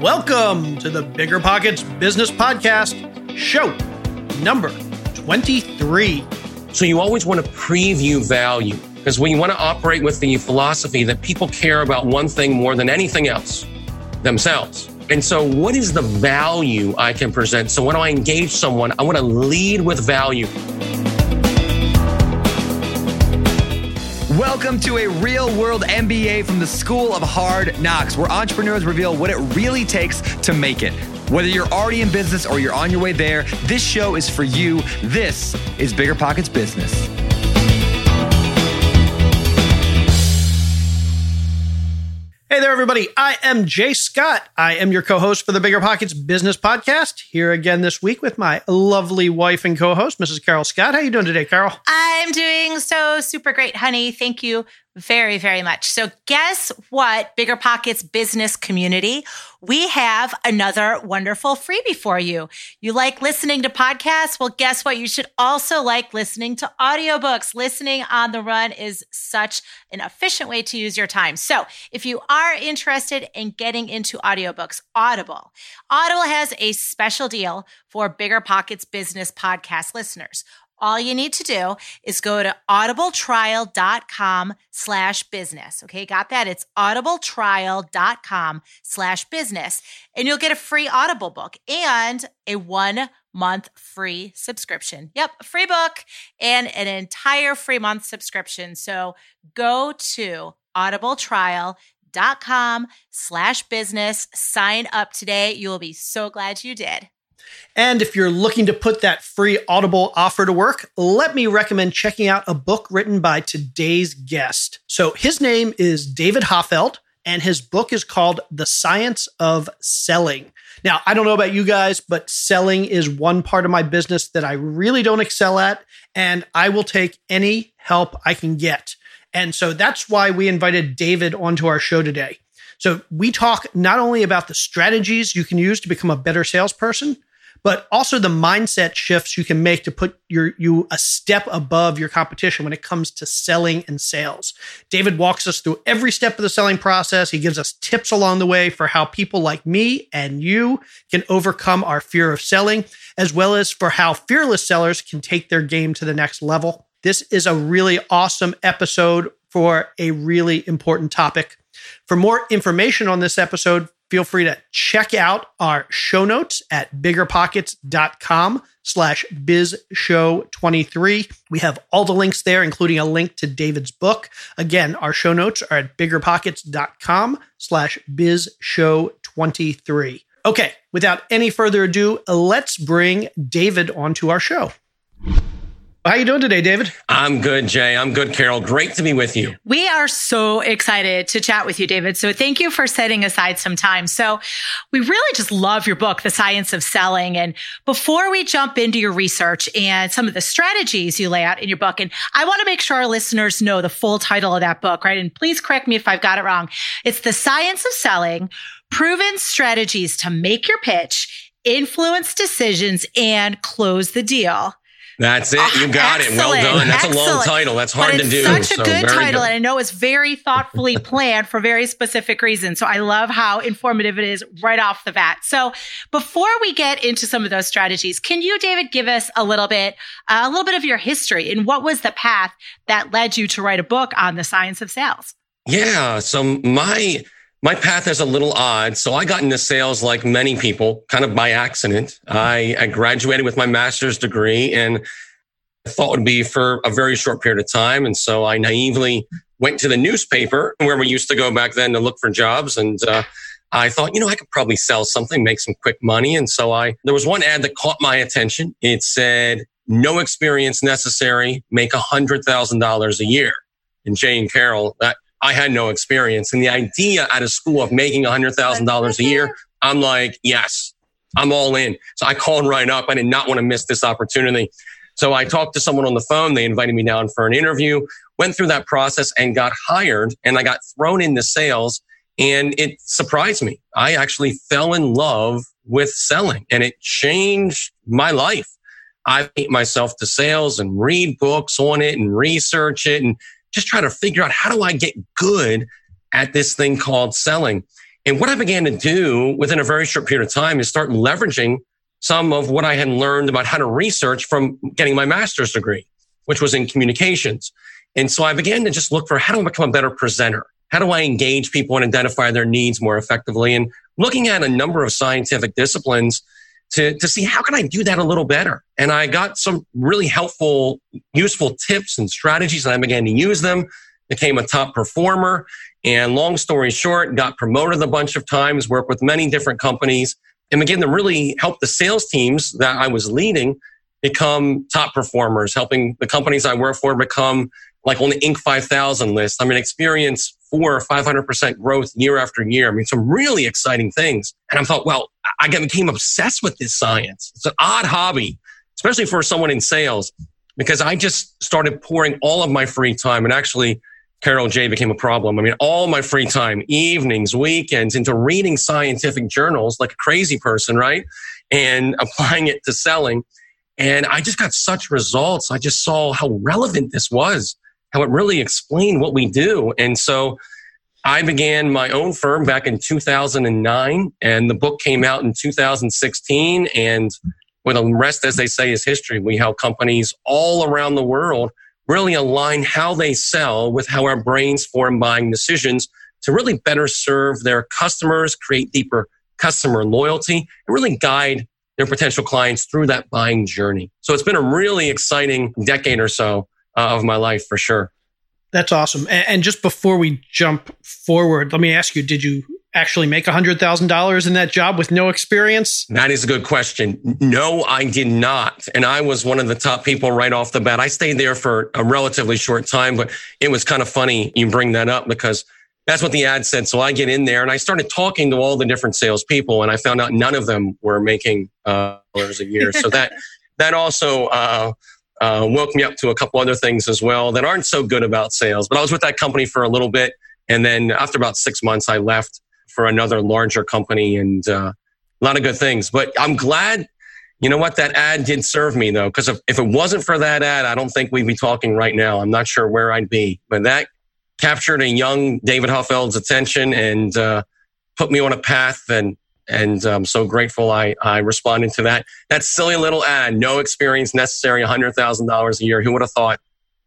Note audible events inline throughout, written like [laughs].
Welcome to the Bigger Pockets Business Podcast, show number 23. So you always want to preview value because when you want to operate with the philosophy that people care about one thing more than anything else, themselves. And so what is the value I can present? So when I engage someone, I want to lead with value. Welcome to a real world MBA from the School of Hard Knocks, where entrepreneurs reveal what it really takes to make it. Whether you're already in business or you're on your way there, this show is for you. This is Bigger Pockets Business. Hey there, everybody. I am Jay Scott. I am your co host for the Bigger Pockets Business Podcast. Here again this week with my lovely wife and co host, Mrs. Carol Scott. How are you doing today, Carol? I'm doing so super great, honey. Thank you very, very much. So, guess what, Bigger Pockets business community? We have another wonderful freebie for you. You like listening to podcasts? Well, guess what? You should also like listening to audiobooks. Listening on the run is such an efficient way to use your time. So, if you are interested in getting into audiobooks, Audible. Audible has a special deal for Bigger Pockets business podcast listeners all you need to do is go to audibletrial.com slash business. Okay, got that? It's audibletrial.com slash business. And you'll get a free Audible book and a one month free subscription. Yep, free book and an entire free month subscription. So go to audibletrial.com slash business. Sign up today. You will be so glad you did. And if you're looking to put that free Audible offer to work, let me recommend checking out a book written by today's guest. So his name is David Hoffeld, and his book is called The Science of Selling. Now, I don't know about you guys, but selling is one part of my business that I really don't excel at, and I will take any help I can get. And so that's why we invited David onto our show today. So we talk not only about the strategies you can use to become a better salesperson, but also the mindset shifts you can make to put your you a step above your competition when it comes to selling and sales. David walks us through every step of the selling process. He gives us tips along the way for how people like me and you can overcome our fear of selling, as well as for how fearless sellers can take their game to the next level. This is a really awesome episode for a really important topic. For more information on this episode, feel free to check out our show notes at biggerpockets.com slash bizshow23. We have all the links there, including a link to David's book. Again, our show notes are at biggerpockets.com slash bizshow23. Okay, without any further ado, let's bring David onto our show. How you doing today, David? I'm good, Jay. I'm good, Carol. Great to be with you. We are so excited to chat with you, David. So thank you for setting aside some time. So we really just love your book, The Science of Selling. And before we jump into your research and some of the strategies you lay out in your book, and I want to make sure our listeners know the full title of that book, right? And please correct me if I've got it wrong. It's The Science of Selling, Proven Strategies to Make Your Pitch, Influence Decisions, and Close the Deal. That's it. You got Excellent. it. Well done. That's Excellent. a long title. That's hard to do. Such a so good very title, good. and I know it's very thoughtfully [laughs] planned for very specific reasons. So I love how informative it is right off the bat. So before we get into some of those strategies, can you, David, give us a little bit, uh, a little bit of your history and what was the path that led you to write a book on the science of sales? Yeah. So my my path is a little odd. So I got into sales like many people, kind of by accident. I, I graduated with my master's degree and thought it would be for a very short period of time. And so I naively went to the newspaper where we used to go back then to look for jobs. And uh, I thought, you know, I could probably sell something, make some quick money. And so I, there was one ad that caught my attention. It said, no experience necessary, make a hundred thousand dollars a year. And Jay Carol, that I had no experience. And the idea out of school of making a hundred thousand dollars a year, I'm like, yes, I'm all in. So I called right up. I did not want to miss this opportunity. So I talked to someone on the phone. They invited me down for an interview, went through that process and got hired. And I got thrown into sales and it surprised me. I actually fell in love with selling and it changed my life. I beat myself to sales and read books on it and research it and just trying to figure out how do I get good at this thing called selling. And what I began to do within a very short period of time is start leveraging some of what I had learned about how to research from getting my master's degree, which was in communications. And so I began to just look for how do I become a better presenter? How do I engage people and identify their needs more effectively? And looking at a number of scientific disciplines to, to see how can I do that a little better? And I got some really helpful, useful tips and strategies and I began to use them, became a top performer. And long story short, got promoted a bunch of times, worked with many different companies and began to really help the sales teams that I was leading become top performers, helping the companies I work for become like on the Inc. 5000 list. I mean, experience four or 500% growth year after year. I mean, some really exciting things. And I thought, well, I became obsessed with this science. It's an odd hobby, especially for someone in sales, because I just started pouring all of my free time and actually Carol Jay became a problem. I mean, all my free time, evenings, weekends into reading scientific journals like a crazy person, right? And [laughs] applying it to selling. And I just got such results. I just saw how relevant this was how it really explained what we do. And so I began my own firm back in 2009, and the book came out in 2016. And with the rest, as they say, is history. We help companies all around the world really align how they sell with how our brains form buying decisions to really better serve their customers, create deeper customer loyalty, and really guide their potential clients through that buying journey. So it's been a really exciting decade or so uh, of my life for sure. That's awesome. And, and, just before we jump forward, let me ask you: Did you actually make a hundred thousand dollars in that job with no experience? That is a good question. No, I did not, and I was one of the top people right off the bat. I stayed there for a relatively short time, but it was kind of funny you bring that up because that's what the ad said. So I get in there and I started talking to all the different salespeople, and I found out none of them were making uh, dollars a year. So that [laughs] that also. Uh, uh, woke me up to a couple other things as well that aren't so good about sales. But I was with that company for a little bit. And then after about six months, I left for another larger company and uh, a lot of good things. But I'm glad, you know what, that ad did serve me though, because if, if it wasn't for that ad, I don't think we'd be talking right now. I'm not sure where I'd be. But that captured a young David Hoffeld's attention and uh, put me on a path and and I'm so grateful I, I responded to that. That silly little ad, no experience necessary, $100,000 a year. Who would have thought?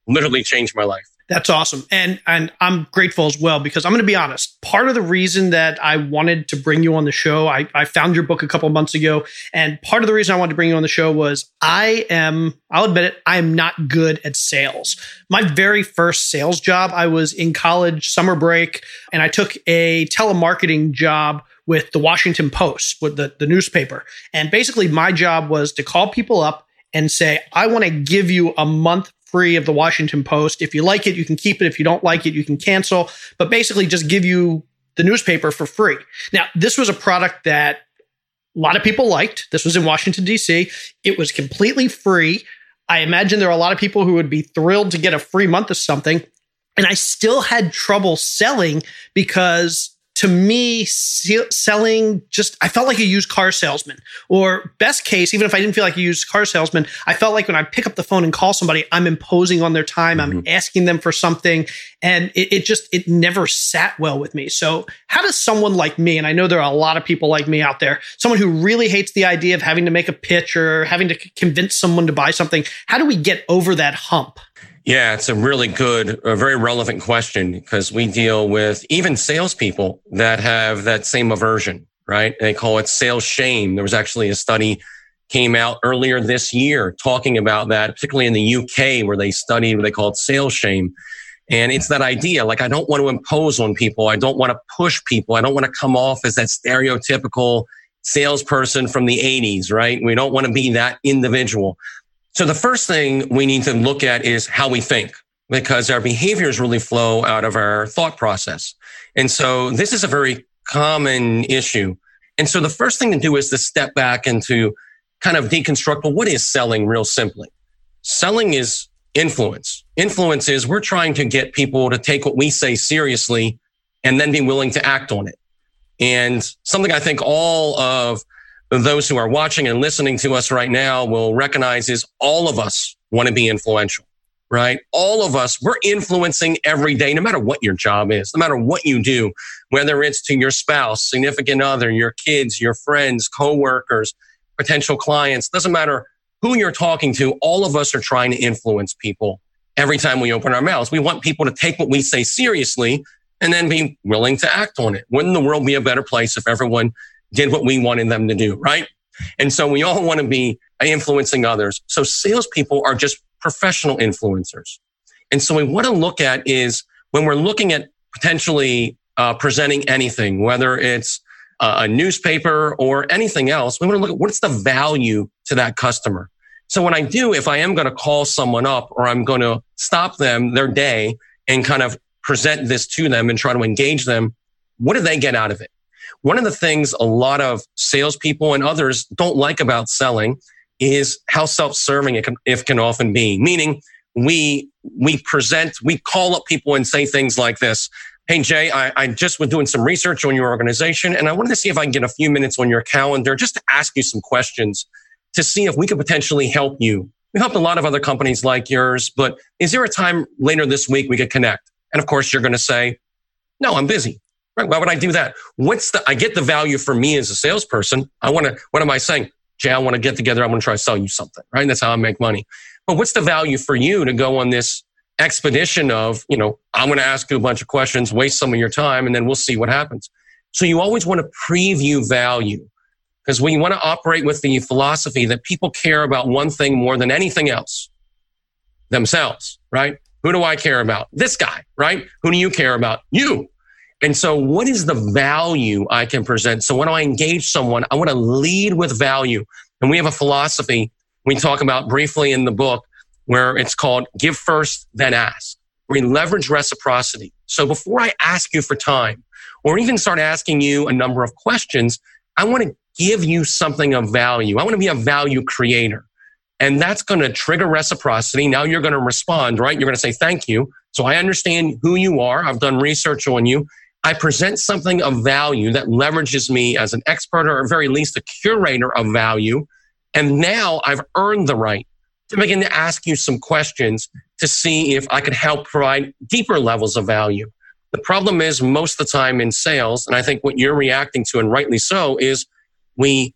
Literally changed my life. That's awesome. And and I'm grateful as well because I'm going to be honest. Part of the reason that I wanted to bring you on the show, I, I found your book a couple months ago. And part of the reason I wanted to bring you on the show was I am, I'll admit it, I am not good at sales. My very first sales job, I was in college, summer break, and I took a telemarketing job with the Washington Post, with the, the newspaper. And basically, my job was to call people up and say, I want to give you a month free of the Washington Post. If you like it, you can keep it. If you don't like it, you can cancel. But basically, just give you the newspaper for free. Now, this was a product that a lot of people liked. This was in Washington, D.C., it was completely free. I imagine there are a lot of people who would be thrilled to get a free month of something. And I still had trouble selling because to me, selling just, I felt like a used car salesman. Or best case, even if I didn't feel like a used car salesman, I felt like when I pick up the phone and call somebody, I'm imposing on their time. Mm-hmm. I'm asking them for something. And it, it, just, it never sat well with me. So, how does someone like me, and I know there are a lot of people like me out there, someone who really hates the idea of having to make a pitch or having to convince someone to buy something, how do we get over that hump? Yeah, it's a really good, a very relevant question because we deal with even salespeople that have that same aversion, right? They call it sales shame. There was actually a study came out earlier this year talking about that, particularly in the UK where they studied what they called sales shame. And it's that idea, like, I don't want to impose on people. I don't want to push people. I don't want to come off as that stereotypical salesperson from the 80s, right? We don't want to be that individual. So the first thing we need to look at is how we think because our behaviors really flow out of our thought process. And so this is a very common issue. And so the first thing to do is to step back and to kind of deconstruct, well, what is selling real simply? Selling is influence. Influence is we're trying to get people to take what we say seriously and then be willing to act on it. And something I think all of those who are watching and listening to us right now will recognize is all of us want to be influential. right? All of us, we're influencing every day, no matter what your job is, no matter what you do, whether it's to your spouse, significant other, your kids, your friends, coworkers, potential clients, doesn't matter who you're talking to. All of us are trying to influence people every time we open our mouths. We want people to take what we say seriously and then be willing to act on it. Wouldn't the world be a better place if everyone did what we wanted them to do, right? And so we all want to be influencing others. So salespeople are just professional influencers. And so we want to look at is when we're looking at potentially uh, presenting anything, whether it's a newspaper or anything else, we want to look at what's the value to that customer. So when I do, if I am going to call someone up or I'm going to stop them their day and kind of present this to them and try to engage them, what do they get out of it? One of the things a lot of salespeople and others don't like about selling is how self-serving it can, can often be. Meaning, we we present, we call up people and say things like this. Hey Jay, I, I just was doing some research on your organization, and I wanted to see if I can get a few minutes on your calendar just to ask you some questions to see if we could potentially help you. We helped a lot of other companies like yours, but is there a time later this week we could connect? And of course, you're going to say, no, I'm busy. Right? Why would I do that? What's the, I get the value for me as a salesperson. I want to, what am I saying? Jay, I want to get together. I want to try to sell you something, right? And that's how I make money. But what's the value for you to go on this expedition of, you know, I'm going to ask you a bunch of questions, waste some of your time, and then we'll see what happens. So you always want to preview value because we want to operate with the philosophy that people care about one thing more than anything else themselves, right? Who do I care about? This guy, right? Who do you care about? You. And so what is the value I can present? So when I engage someone, I want to lead with value. And we have a philosophy we talk about briefly in the book where it's called give first, then ask. We leverage reciprocity. So before I ask you for time or even start asking you a number of questions, I want to give you something of value. I want to be a value creator. And that's going to trigger reciprocity. Now you're going to respond, right? You're going to say, thank you. So I understand who you are. I've done research on you. I present something of value that leverages me as an expert or at very least a curator of value. And now I've earned the right to begin to ask you some questions to see if I could help provide deeper levels of value. The problem is most of the time in sales, and I think what you're reacting to, and rightly so, is we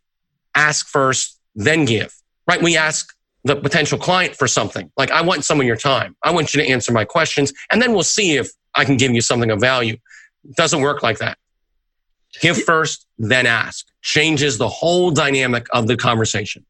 ask first, then give, right? We ask the potential client for something. Like, I want some of your time. I want you to answer my questions, and then we'll see if I can give you something of value. It doesn't work like that. Give first, then ask. Changes the whole dynamic of the conversation.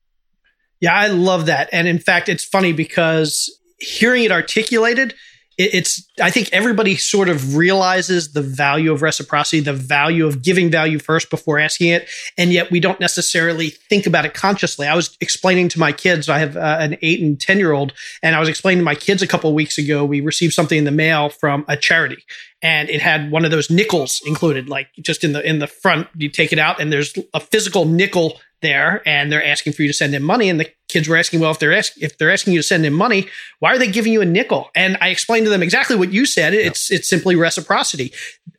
Yeah, I love that. And in fact, it's funny because hearing it articulated, it's i think everybody sort of realizes the value of reciprocity the value of giving value first before asking it. And yet we don't necessarily think about it consciously. I was explaining to my kids i have uh, an 8 and 10 year old and i was explaining to my kids a couple weeks ago we received something in the mail from a charity. And it had one of those nickels included like just in the in the front you take it out and there's a physical nickel there and they're asking for you to send in money. And the kids were asking well if they're ask, if they're asking you to send in money why are they giving you a nickel? And i explained to them exactly what you said. It's it's simply reciprocity.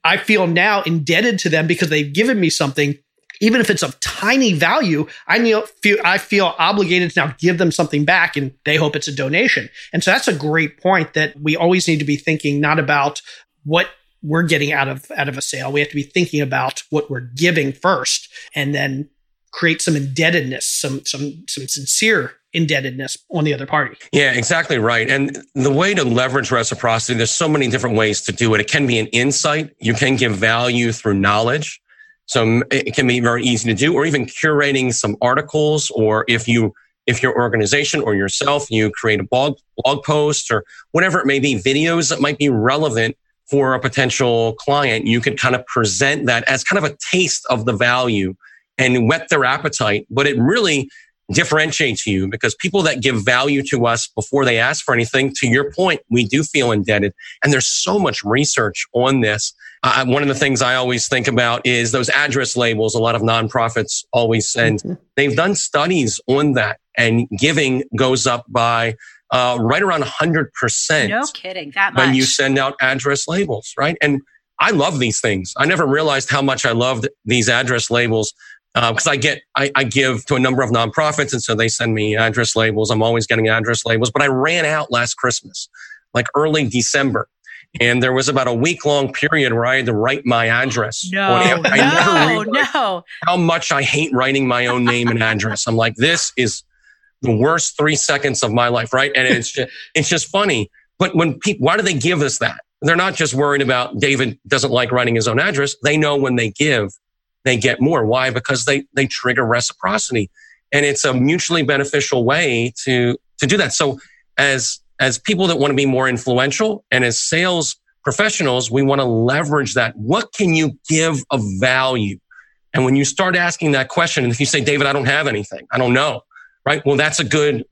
I feel now indebted to them because they've given me something. Even if it's of tiny value i feel i feel obligated to now give them something back and they hope it's a donation. And so that's a great point that we always need to be thinking not about what we're getting out of out of a sale. We have to be thinking about what we're giving first and then create some indebtedness, some some some sincere indebtedness on the other party. Yeah, exactly right. And the way to leverage reciprocity, there's so many different ways to do it. It can be an insight. You can give value through knowledge. So it can be very easy to do, or even curating some articles, or if you if your organization or yourself, you create a blog blog post or whatever it may be, videos that might be relevant for a potential client, you could kind of present that as kind of a taste of the value and whet their appetite. But it really differentiates you because people that give value to us before they ask for anything, to your point, we do feel indebted. And there's so much research on this. Uh, one of the things I always think about is those address labels. A lot of nonprofits always send. Mm-hmm. They've done studies on that, and giving goes up by uh, right around 100%. No kidding. That much. When you send out address labels, right? And I love these things. I never realized how much I loved these address labels because uh, I get I, I, give to a number of nonprofits, and so they send me address labels. I'm always getting address labels, but I ran out last Christmas, like early December, and there was about a week long period where I had to write my address. No, I no, no. How much I hate writing my own name and address. I'm like, this is the worst three seconds of my life, right? And it's just, it's just funny. But when people, why do they give us that? They're not just worried about David doesn't like writing his own address. They know when they give they get more. Why? Because they, they trigger reciprocity. And it's a mutually beneficial way to, to do that. So as, as people that want to be more influential and as sales professionals, we want to leverage that. What can you give of value? And when you start asking that question, and if you say, David, I don't have anything, I don't know, right? Well, that's a good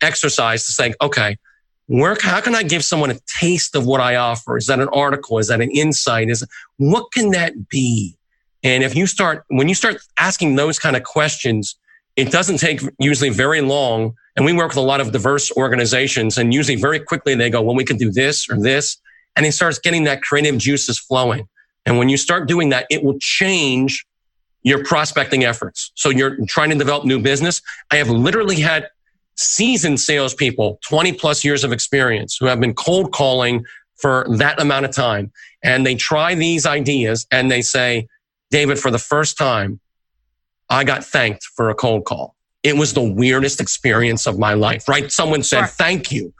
exercise to say, okay, where, how can I give someone a taste of what I offer? Is that an article? Is that an insight? Is what can that be? And if you start, when you start asking those kind of questions, it doesn't take usually very long. And we work with a lot of diverse organizations and usually very quickly they go, well, we can do this or this. And it starts getting that creative juices flowing. And when you start doing that, it will change your prospecting efforts. So you're trying to develop new business. I have literally had seasoned salespeople, 20 plus years of experience who have been cold calling for that amount of time. And they try these ideas and they say, David, for the first time, I got thanked for a cold call. It was the weirdest experience of my life, right? Someone said, sure. thank you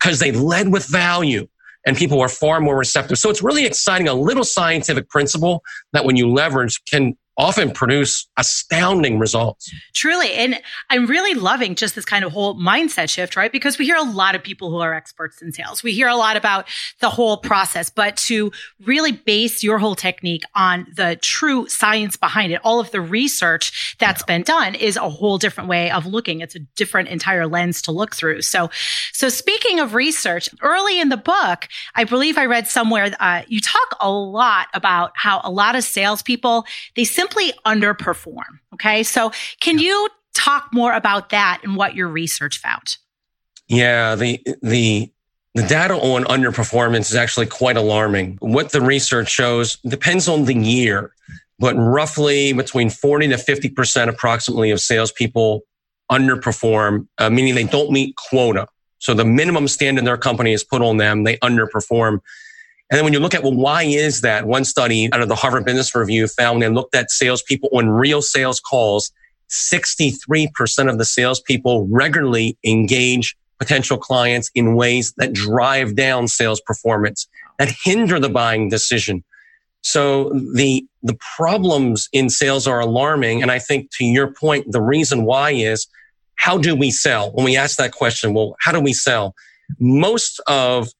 because they led with value and people were far more receptive. So it's really exciting, a little scientific principle that when you leverage can often produce astounding results. Truly. And I'm really loving just this kind of whole mindset shift, right? Because we hear a lot of people who are experts in sales. We hear a lot about the whole process, but to really base your whole technique on the true science behind it, all of the research that's been done is a whole different way of looking. It's a different entire lens to look through. So, so speaking of research, early in the book, I believe I read somewhere, uh, you talk a lot about how a lot of salespeople, they simply underperform. Okay. So can you talk more about that and what your research found? Yeah, the, the, the data on underperformance is actually quite alarming. What the research shows depends on the year, but roughly between 40 to 50% approximately of salespeople underperform, uh, meaning they don't meet quota. So the minimum standard their company has put on them, they underperform. And then when you look at, well, why is that? One study out of the Harvard Business Review found they looked at salespeople on real sales calls. 63% of the salespeople regularly engage potential clients in ways that drive down sales performance, that hinder the buying decision. So the, the problems in sales are alarming. And I think to your point, the reason why is how do we sell? When we ask that question, well, how do we sell? Most of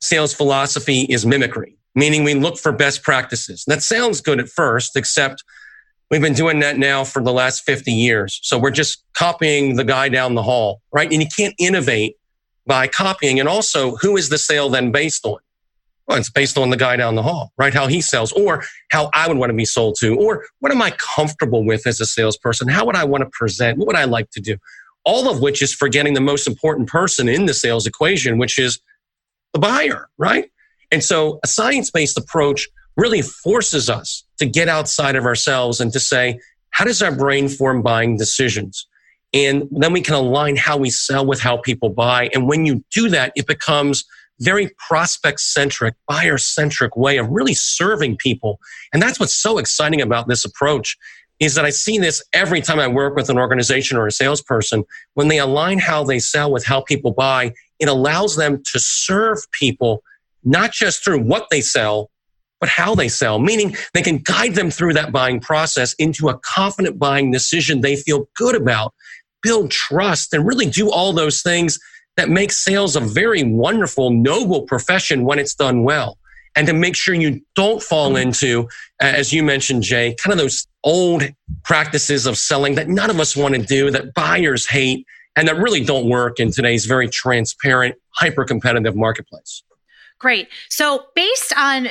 sales philosophy is mimicry, meaning we look for best practices. That sounds good at first, except we've been doing that now for the last 50 years. So we're just copying the guy down the hall, right? And you can't innovate by copying. And also, who is the sale then based on? Well, it's based on the guy down the hall, right? How he sells or how I would want to be sold to or what am I comfortable with as a salesperson? How would I want to present? What would I like to do? All of which is forgetting the most important person in the sales equation, which is the buyer, right? And so a science based approach really forces us to get outside of ourselves and to say, how does our brain form buying decisions? And then we can align how we sell with how people buy. And when you do that, it becomes very prospect centric, buyer centric way of really serving people. And that's what's so exciting about this approach is that I see this every time I work with an organization or a salesperson. When they align how they sell with how people buy, it allows them to serve people not just through what they sell, but how they sell, meaning they can guide them through that buying process into a confident buying decision they feel good about, build trust, and really do all those things that make sales a very wonderful, noble profession when it's done well. And to make sure you don't fall into, as you mentioned, Jay, kind of those old practices of selling that none of us want to do, that buyers hate, and that really don't work in today's very transparent, hyper competitive marketplace. Great. So based on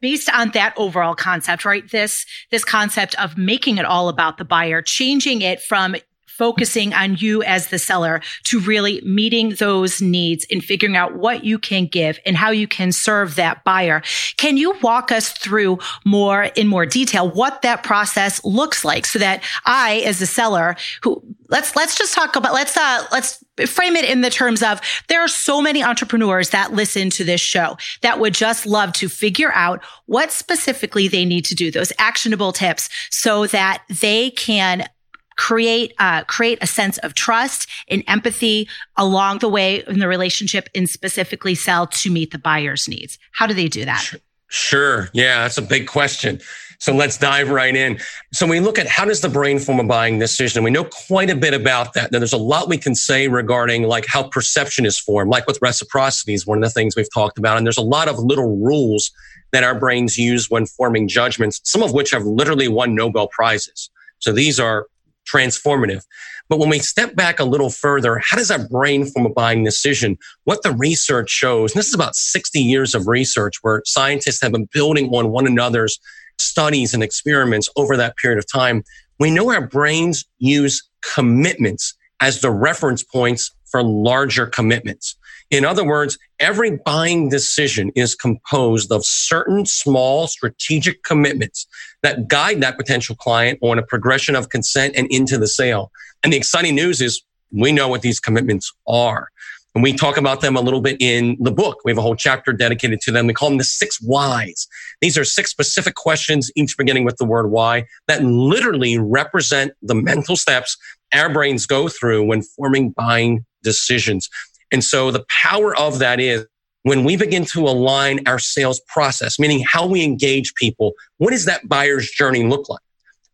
based on that overall concept, right? This this concept of making it all about the buyer, changing it from focusing on you as the seller to really meeting those needs and figuring out what you can give and how you can serve that buyer. Can you walk us through more in more detail what that process looks like so that I, as a seller who let's, let's just talk about, let's, uh, let's frame it in the terms of there are so many entrepreneurs that listen to this show that would just love to figure out what specifically they need to do, those actionable tips so that they can create uh, create a sense of trust and empathy along the way in the relationship and specifically sell to meet the buyer's needs how do they do that sure yeah that's a big question so let's dive right in. So we look at how does the brain form a buying decision? And we know quite a bit about that. Now there's a lot we can say regarding like how perception is formed, like with reciprocity is one of the things we've talked about. And there's a lot of little rules that our brains use when forming judgments, some of which have literally won Nobel prizes. So these are transformative. But when we step back a little further, how does our brain form a buying decision? What the research shows, and this is about 60 years of research where scientists have been building on one another's studies and experiments over that period of time, we know our brains use commitments as the reference points for larger commitments. In other words, every buying decision is composed of certain small strategic commitments that guide that potential client on a progression of consent and into the sale. And the exciting news is we know what these commitments are. And we talk about them a little bit in the book. We have a whole chapter dedicated to them. We call them the six whys. These are six specific questions, each beginning with the word why, that literally represent the mental steps our brains go through when forming buying decisions. And so the power of that is when we begin to align our sales process, meaning how we engage people, what does that buyer's journey look like?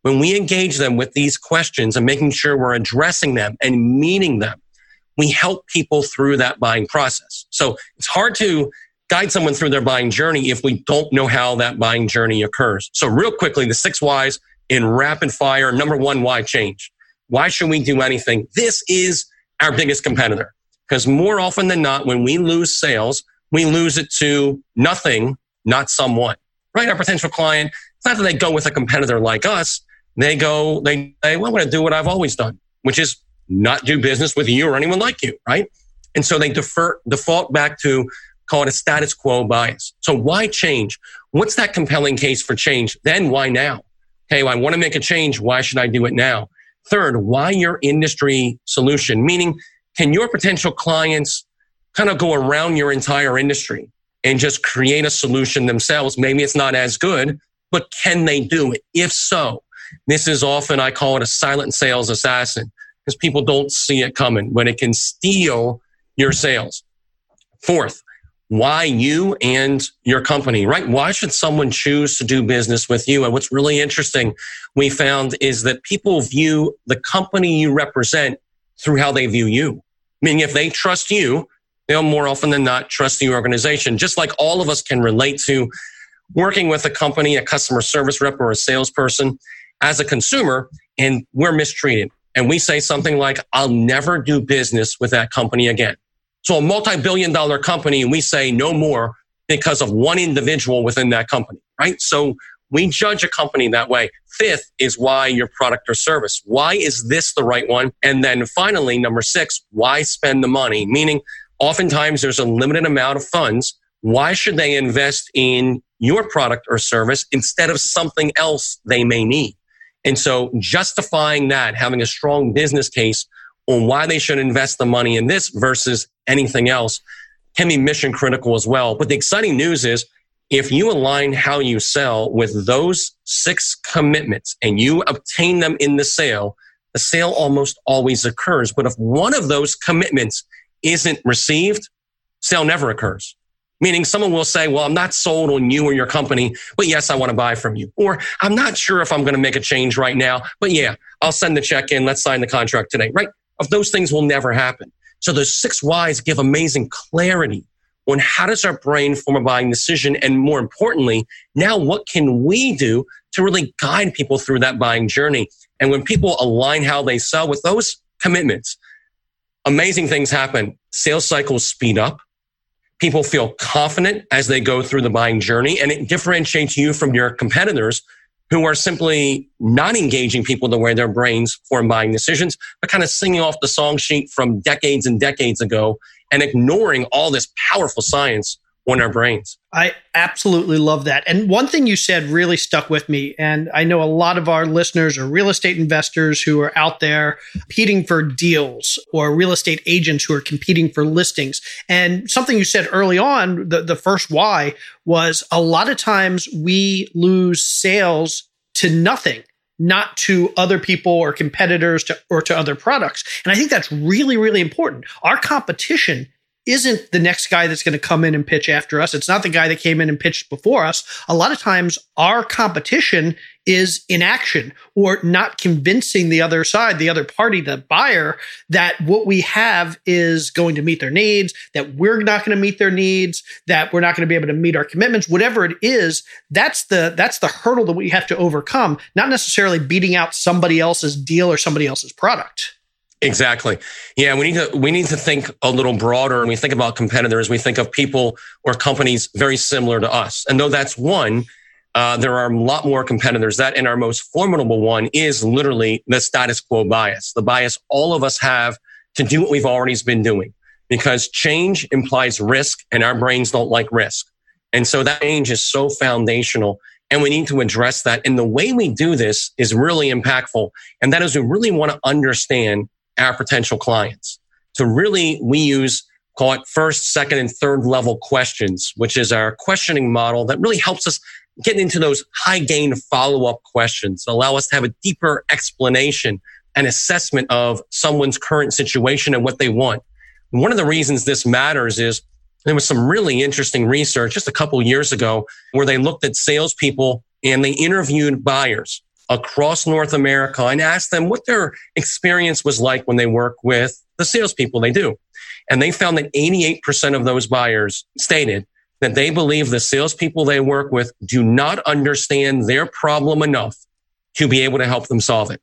When we engage them with these questions and making sure we're addressing them and meeting them, we help people through that buying process. So it's hard to guide someone through their buying journey if we don't know how that buying journey occurs. So real quickly, the six whys in rapid fire. Number one, why change? Why should we do anything? This is our biggest competitor because more often than not, when we lose sales, we lose it to nothing, not someone, right? Our potential client, it's not that they go with a competitor like us. They go, they, say, well, I'm going to do what I've always done, which is not do business with you or anyone like you, right? And so they defer, default back to call it a status quo bias. So why change? What's that compelling case for change? Then why now? Hey, I want to make a change. Why should I do it now? Third, why your industry solution? Meaning, can your potential clients kind of go around your entire industry and just create a solution themselves? Maybe it's not as good, but can they do it? If so, this is often, I call it a silent sales assassin because people don't see it coming when it can steal your sales. Fourth, why you and your company, right? Why should someone choose to do business with you? And what's really interesting we found is that people view the company you represent through how they view you. Meaning if they trust you, they'll more often than not trust the organization. Just like all of us can relate to working with a company, a customer service rep or a salesperson as a consumer, and we're mistreated and we say something like, I'll never do business with that company again. So a multi-billion dollar company, and we say no more because of one individual within that company, right? So we judge a company that way. Fifth is why your product or service. Why is this the right one? And then finally, number six, why spend the money? Meaning, oftentimes there's a limited amount of funds. Why should they invest in your product or service instead of something else they may need? And so justifying that, having a strong business case on why they should invest the money in this versus anything else can be mission critical as well. But the exciting news is if you align how you sell with those six commitments and you obtain them in the sale, the sale almost always occurs. But if one of those commitments isn't received, sale never occurs. Meaning someone will say, well, I'm not sold on you or your company, but yes, I want to buy from you. Or I'm not sure if I'm going to make a change right now, but yeah, I'll send the check in. Let's sign the contract today, right? Of those things will never happen. So those six whys give amazing clarity on how does our brain form a buying decision? And more importantly, now what can we do to really guide people through that buying journey? And when people align how they sell with those commitments, amazing things happen. Sales cycles speed up People feel confident as they go through the buying journey and it differentiates you from your competitors who are simply not engaging people the way their brains form buying decisions, but kind of singing off the song sheet from decades and decades ago and ignoring all this powerful science on our brains. I absolutely love that. And one thing you said really stuck with me. And I know a lot of our listeners are real estate investors who are out there competing for deals or real estate agents who are competing for listings. And something you said early on, the, the first why was a lot of times we lose sales to nothing not to other people or competitors to, or to other products. And I think that's really, really important. Our competition isn't the next guy that's going to come in and pitch after us. It's not the guy that came in and pitched before us. A lot of times our competition is inaction or not convincing the other side, the other party, the buyer, that what we have is going to meet their needs, that we're not going to meet their needs, that we're not going to be able to meet our commitments, whatever it is, that's the that's the hurdle that we have to overcome, not necessarily beating out somebody else's deal or somebody else's product. Exactly. Yeah, we need to we need to think a little broader and we think about competitors. We think of people or companies very similar to us. And though that's one, uh, there are a lot more competitors. That and our most formidable one is literally the status quo bias, the bias all of us have to do what we've already been doing. Because change implies risk, and our brains don't like risk. And so that change is so foundational. And we need to address that. And the way we do this is really impactful. And that is we really want to understand our potential clients. So really we use call it first, second, and third level questions, which is our questioning model that really helps us get into those high gain follow up questions, allow us to have a deeper explanation and assessment of someone's current situation and what they want. one of the reasons this matters is there was some really interesting research just a couple years ago where they looked at salespeople and they interviewed buyers across North America and asked them what their experience was like when they work with the salespeople they do. And they found that 88% of those buyers stated that they believe the salespeople they work with do not understand their problem enough to be able to help them solve it.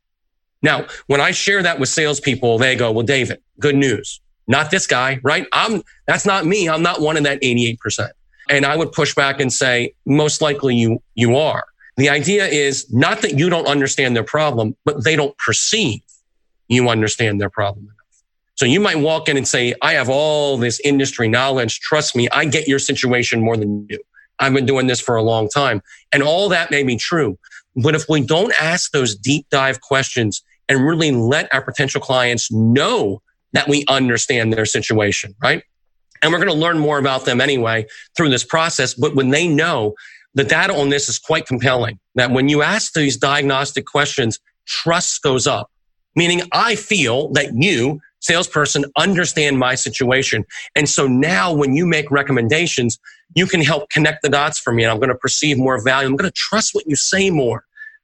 Now, when I share that with salespeople, they go, well, David, good news. Not this guy, right? I'm, that's not me. I'm not one of that 88%. And I would push back and say, most likely you, you are. The idea is not that you don't understand their problem, but they don't perceive you understand their problem enough. So you might walk in and say, I have all this industry knowledge. Trust me, I get your situation more than you. I've been doing this for a long time. And all that may be true. But if we don't ask those deep dive questions and really let our potential clients know that we understand their situation, right? And we're going to learn more about them anyway through this process. But when they know the data on this is quite compelling that when you ask these diagnostic questions, trust goes up, meaning I feel that you, salesperson, understand my situation. And so now when you make recommendations, you can help connect the dots for me and I'm going to perceive more value. I'm going to trust what you say more,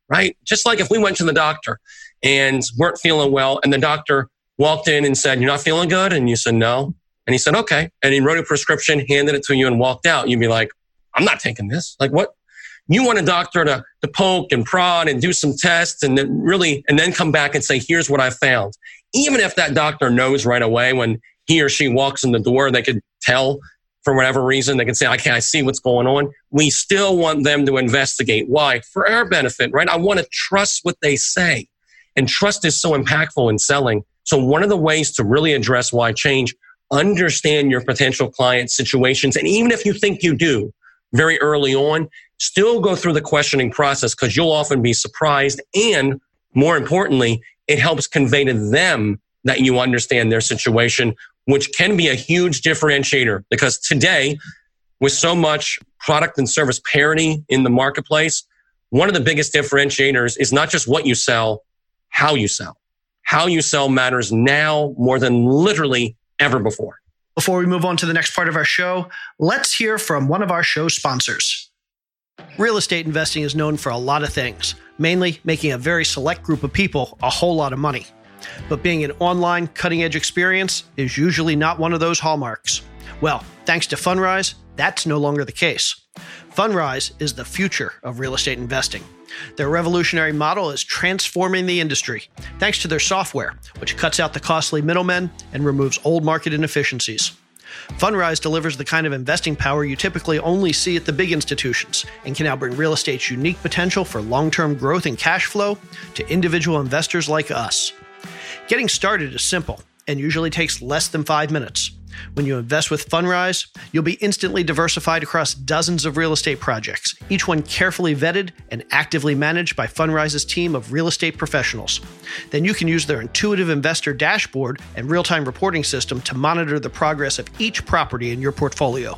right? Just like if we went to the doctor and weren't feeling well and the doctor walked in and said, you're not feeling good. And you said, no. And he said, okay. And he wrote a prescription, handed it to you and walked out. You'd be like, I'm not taking this. Like what? You want a doctor to, to poke and prod and do some tests and then really, and then come back and say, here's what I found. Even if that doctor knows right away when he or she walks in the door, they could tell for whatever reason, they can say, okay, I see what's going on. We still want them to investigate. Why? For our benefit, right? I want to trust what they say. And trust is so impactful in selling. So one of the ways to really address why change, understand your potential client situations. And even if you think you do, very early on, still go through the questioning process because you'll often be surprised. And more importantly, it helps convey to them that you understand their situation, which can be a huge differentiator because today, with so much product and service parity in the marketplace, one of the biggest differentiators is not just what you sell, how you sell. How you sell matters now more than literally ever before. Before we move on to the next part of our show, let's hear from one of our show sponsors. Real estate investing is known for a lot of things, mainly making a very select group of people a whole lot of money. But being an online, cutting edge experience is usually not one of those hallmarks. Well, thanks to Fundrise, that's no longer the case. Fundrise is the future of real estate investing. Their revolutionary model is transforming the industry thanks to their software, which cuts out the costly middlemen and removes old market inefficiencies. Fundrise delivers the kind of investing power you typically only see at the big institutions and can now bring real estate's unique potential for long term growth and cash flow to individual investors like us. Getting started is simple and usually takes less than five minutes. When you invest with Fundrise, you'll be instantly diversified across dozens of real estate projects, each one carefully vetted and actively managed by Fundrise's team of real estate professionals. Then you can use their intuitive investor dashboard and real time reporting system to monitor the progress of each property in your portfolio.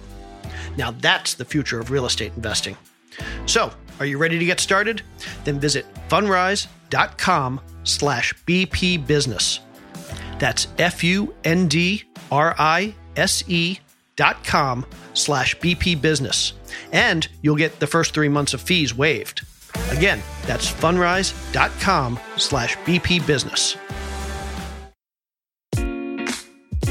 Now that's the future of real estate investing. So, are you ready to get started? Then visit fundrise.com slash BP business. That's F U N D R I S E dot com slash BP business. And you'll get the first three months of fees waived. Again, that's fundrise.com slash BP business.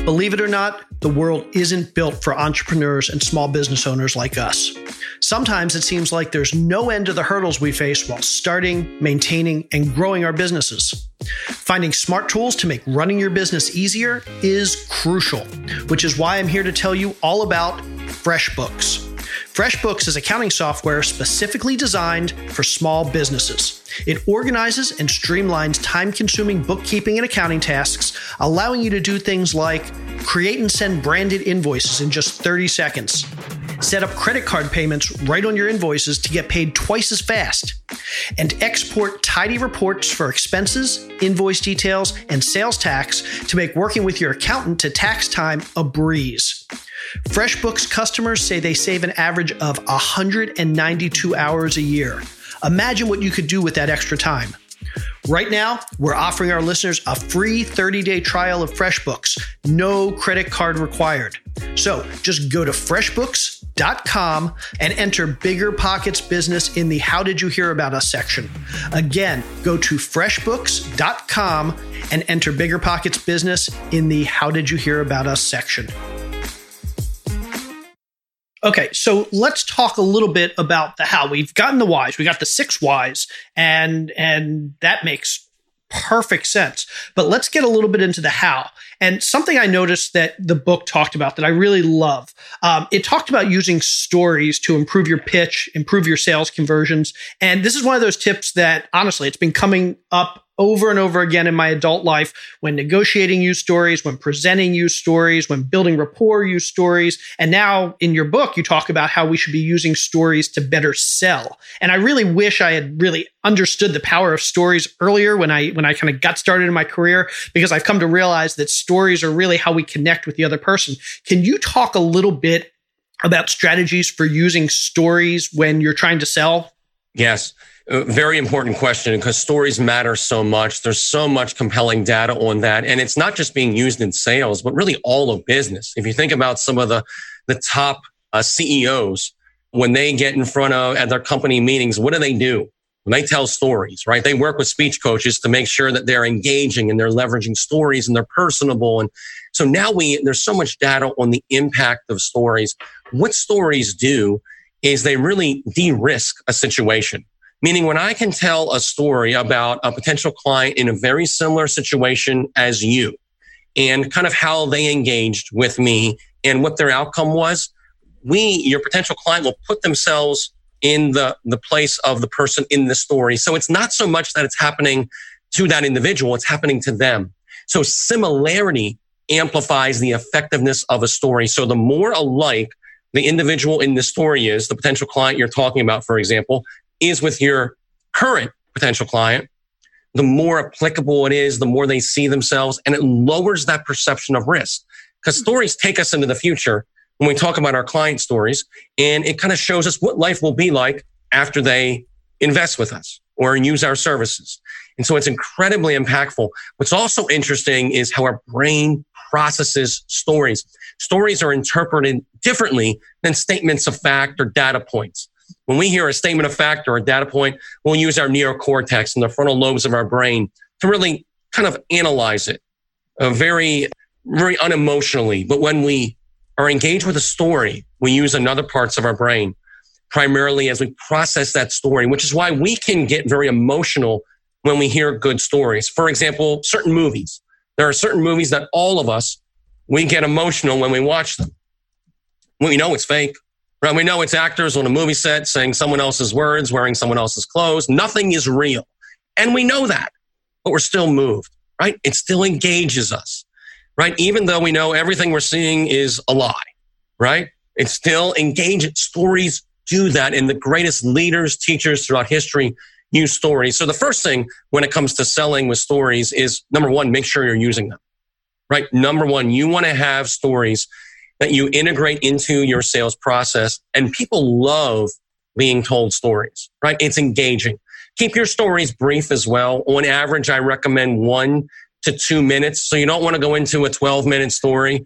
Believe it or not, the world isn't built for entrepreneurs and small business owners like us. Sometimes it seems like there's no end to the hurdles we face while starting, maintaining, and growing our businesses. Finding smart tools to make running your business easier is crucial, which is why I'm here to tell you all about FreshBooks. FreshBooks is accounting software specifically designed for small businesses. It organizes and streamlines time consuming bookkeeping and accounting tasks, allowing you to do things like create and send branded invoices in just 30 seconds, set up credit card payments right on your invoices to get paid twice as fast, and export tidy reports for expenses, invoice details, and sales tax to make working with your accountant to tax time a breeze. FreshBooks customers say they save an average of 192 hours a year. Imagine what you could do with that extra time. Right now, we're offering our listeners a free 30 day trial of FreshBooks, no credit card required. So just go to freshbooks.com and enter Bigger Pockets Business in the How Did You Hear About Us section. Again, go to freshbooks.com and enter Bigger Pockets Business in the How Did You Hear About Us section. Okay, so let's talk a little bit about the how. We've gotten the whys, we got the six whys, and and that makes perfect sense. But let's get a little bit into the how. And something I noticed that the book talked about that I really love. Um, it talked about using stories to improve your pitch, improve your sales conversions. And this is one of those tips that honestly, it's been coming up over and over again in my adult life when negotiating use stories, when presenting use stories, when building rapport use stories. And now in your book, you talk about how we should be using stories to better sell. And I really wish I had really understood the power of stories earlier when I when I kind of got started in my career because I've come to realize that stories are really how we connect with the other person. Can you talk a little bit about strategies for using stories when you're trying to sell? Yes. Very important question because stories matter so much. There's so much compelling data on that. And it's not just being used in sales, but really all of business. If you think about some of the, the top uh, CEOs, when they get in front of at their company meetings, what do they do? When they tell stories, right? They work with speech coaches to make sure that they're engaging and they're leveraging stories and they're personable. And so now we, there's so much data on the impact of stories. What stories do is they really de-risk a situation. Meaning when I can tell a story about a potential client in a very similar situation as you and kind of how they engaged with me and what their outcome was, we, your potential client will put themselves in the, the place of the person in the story. So it's not so much that it's happening to that individual, it's happening to them. So similarity amplifies the effectiveness of a story. So the more alike the individual in the story is, the potential client you're talking about, for example, is with your current potential client, the more applicable it is, the more they see themselves, and it lowers that perception of risk. Because hmm. stories take us into the future when we talk about our client stories, and it kind of shows us what life will be like after they invest with us or use our services. And so it's incredibly impactful. What's also interesting is how our brain processes stories. Stories are interpreted differently than statements of fact or data points. When we hear a statement of fact or a data point, we'll use our neocortex and the frontal lobes of our brain to really kind of analyze it uh, very, very unemotionally. But when we are engaged with a story, we use another parts of our brain primarily as we process that story, which is why we can get very emotional when we hear good stories. For example, certain movies. There are certain movies that all of us we get emotional when we watch them. We know it's fake. Right? We know it's actors on a movie set saying someone else's words, wearing someone else's clothes. Nothing is real. And we know that, but we're still moved, right? It still engages us, right? Even though we know everything we're seeing is a lie, right? It still engages. Stories do that. And the greatest leaders, teachers throughout history use stories. So the first thing when it comes to selling with stories is number one, make sure you're using them, right? Number one, you want to have stories that you integrate into your sales process. And people love being told stories, right? It's engaging. Keep your stories brief as well. On average, I recommend one to two minutes. So you don't want to go into a 12 minute story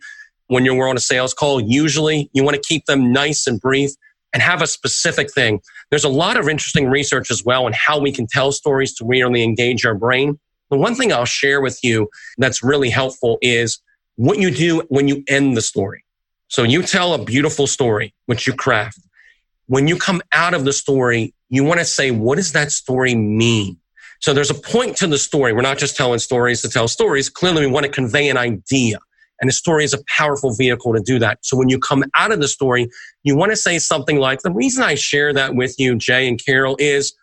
when you're on a sales call. Usually you want to keep them nice and brief and have a specific thing. There's a lot of interesting research as well on how we can tell stories to really engage our brain. The one thing I'll share with you that's really helpful is what you do when you end the story. So you tell a beautiful story, which you craft. When you come out of the story, you want to say, what does that story mean? So there's a point to the story. We're not just telling stories to tell stories. Clearly, we want to convey an idea. And the story is a powerful vehicle to do that. So when you come out of the story, you want to say something like, the reason I share that with you, Jay and Carol, is,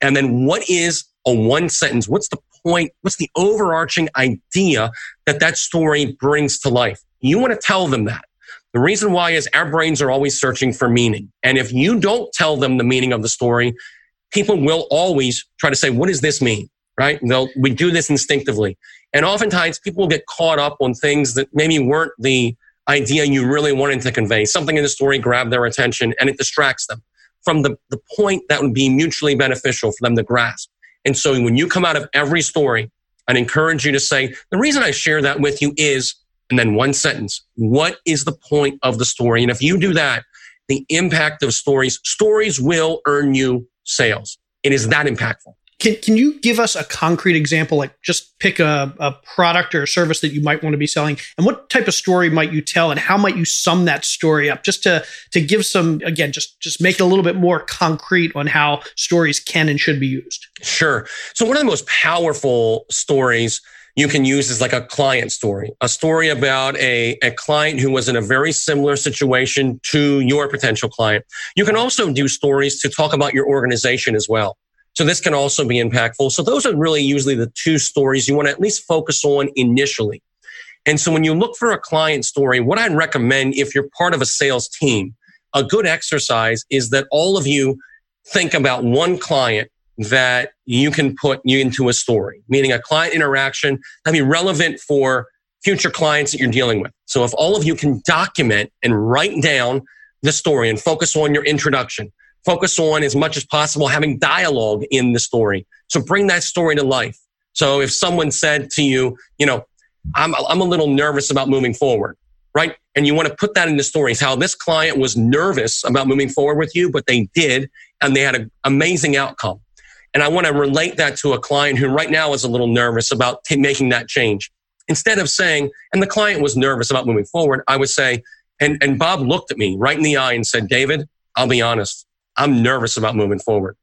and then what is a one sentence? What's the point? What's the overarching idea that that story brings to life? You want to tell them that. The reason why is our brains are always searching for meaning. And if you don't tell them the meaning of the story, people will always try to say, what does this mean? Right? They'll, we do this instinctively. And oftentimes people get caught up on things that maybe weren't the idea you really wanted to convey. Something in the story grabbed their attention and it distracts them from the, the point that would be mutually beneficial for them to grasp. And so when you come out of every story, I'd encourage you to say, the reason I share that with you is and then one sentence. What is the point of the story? And if you do that, the impact of stories, stories will earn you sales. It is that impactful. Can, can you give us a concrete example? Like just pick a, a product or a service that you might want to be selling and what type of story might you tell and how might you sum that story up just to, to give some, again, just, just make it a little bit more concrete on how stories can and should be used. Sure. So one of the most powerful stories you can use as like a client story, a story about a, a client who was in a very similar situation to your potential client. You can also do stories to talk about your organization as well. So this can also be impactful. So those are really usually the two stories you want to at least focus on initially. And so when you look for a client story, what I'd recommend if you're part of a sales team, a good exercise is that all of you think about one client that you can put into a story, meaning a client interaction that be relevant for future clients that you're dealing with. So if all of you can document and write down the story and focus on your introduction, focus on as much as possible having dialogue in the story. So bring that story to life. So if someone said to you, you know, I'm, I'm a little nervous about moving forward, right? And you want to put that in the stories, how this client was nervous about moving forward with you, but they did, and they had an amazing outcome. And I want to relate that to a client who right now is a little nervous about t- making that change. Instead of saying, and the client was nervous about moving forward, I would say, and, and Bob looked at me right in the eye and said, David, I'll be honest. I'm nervous about moving forward.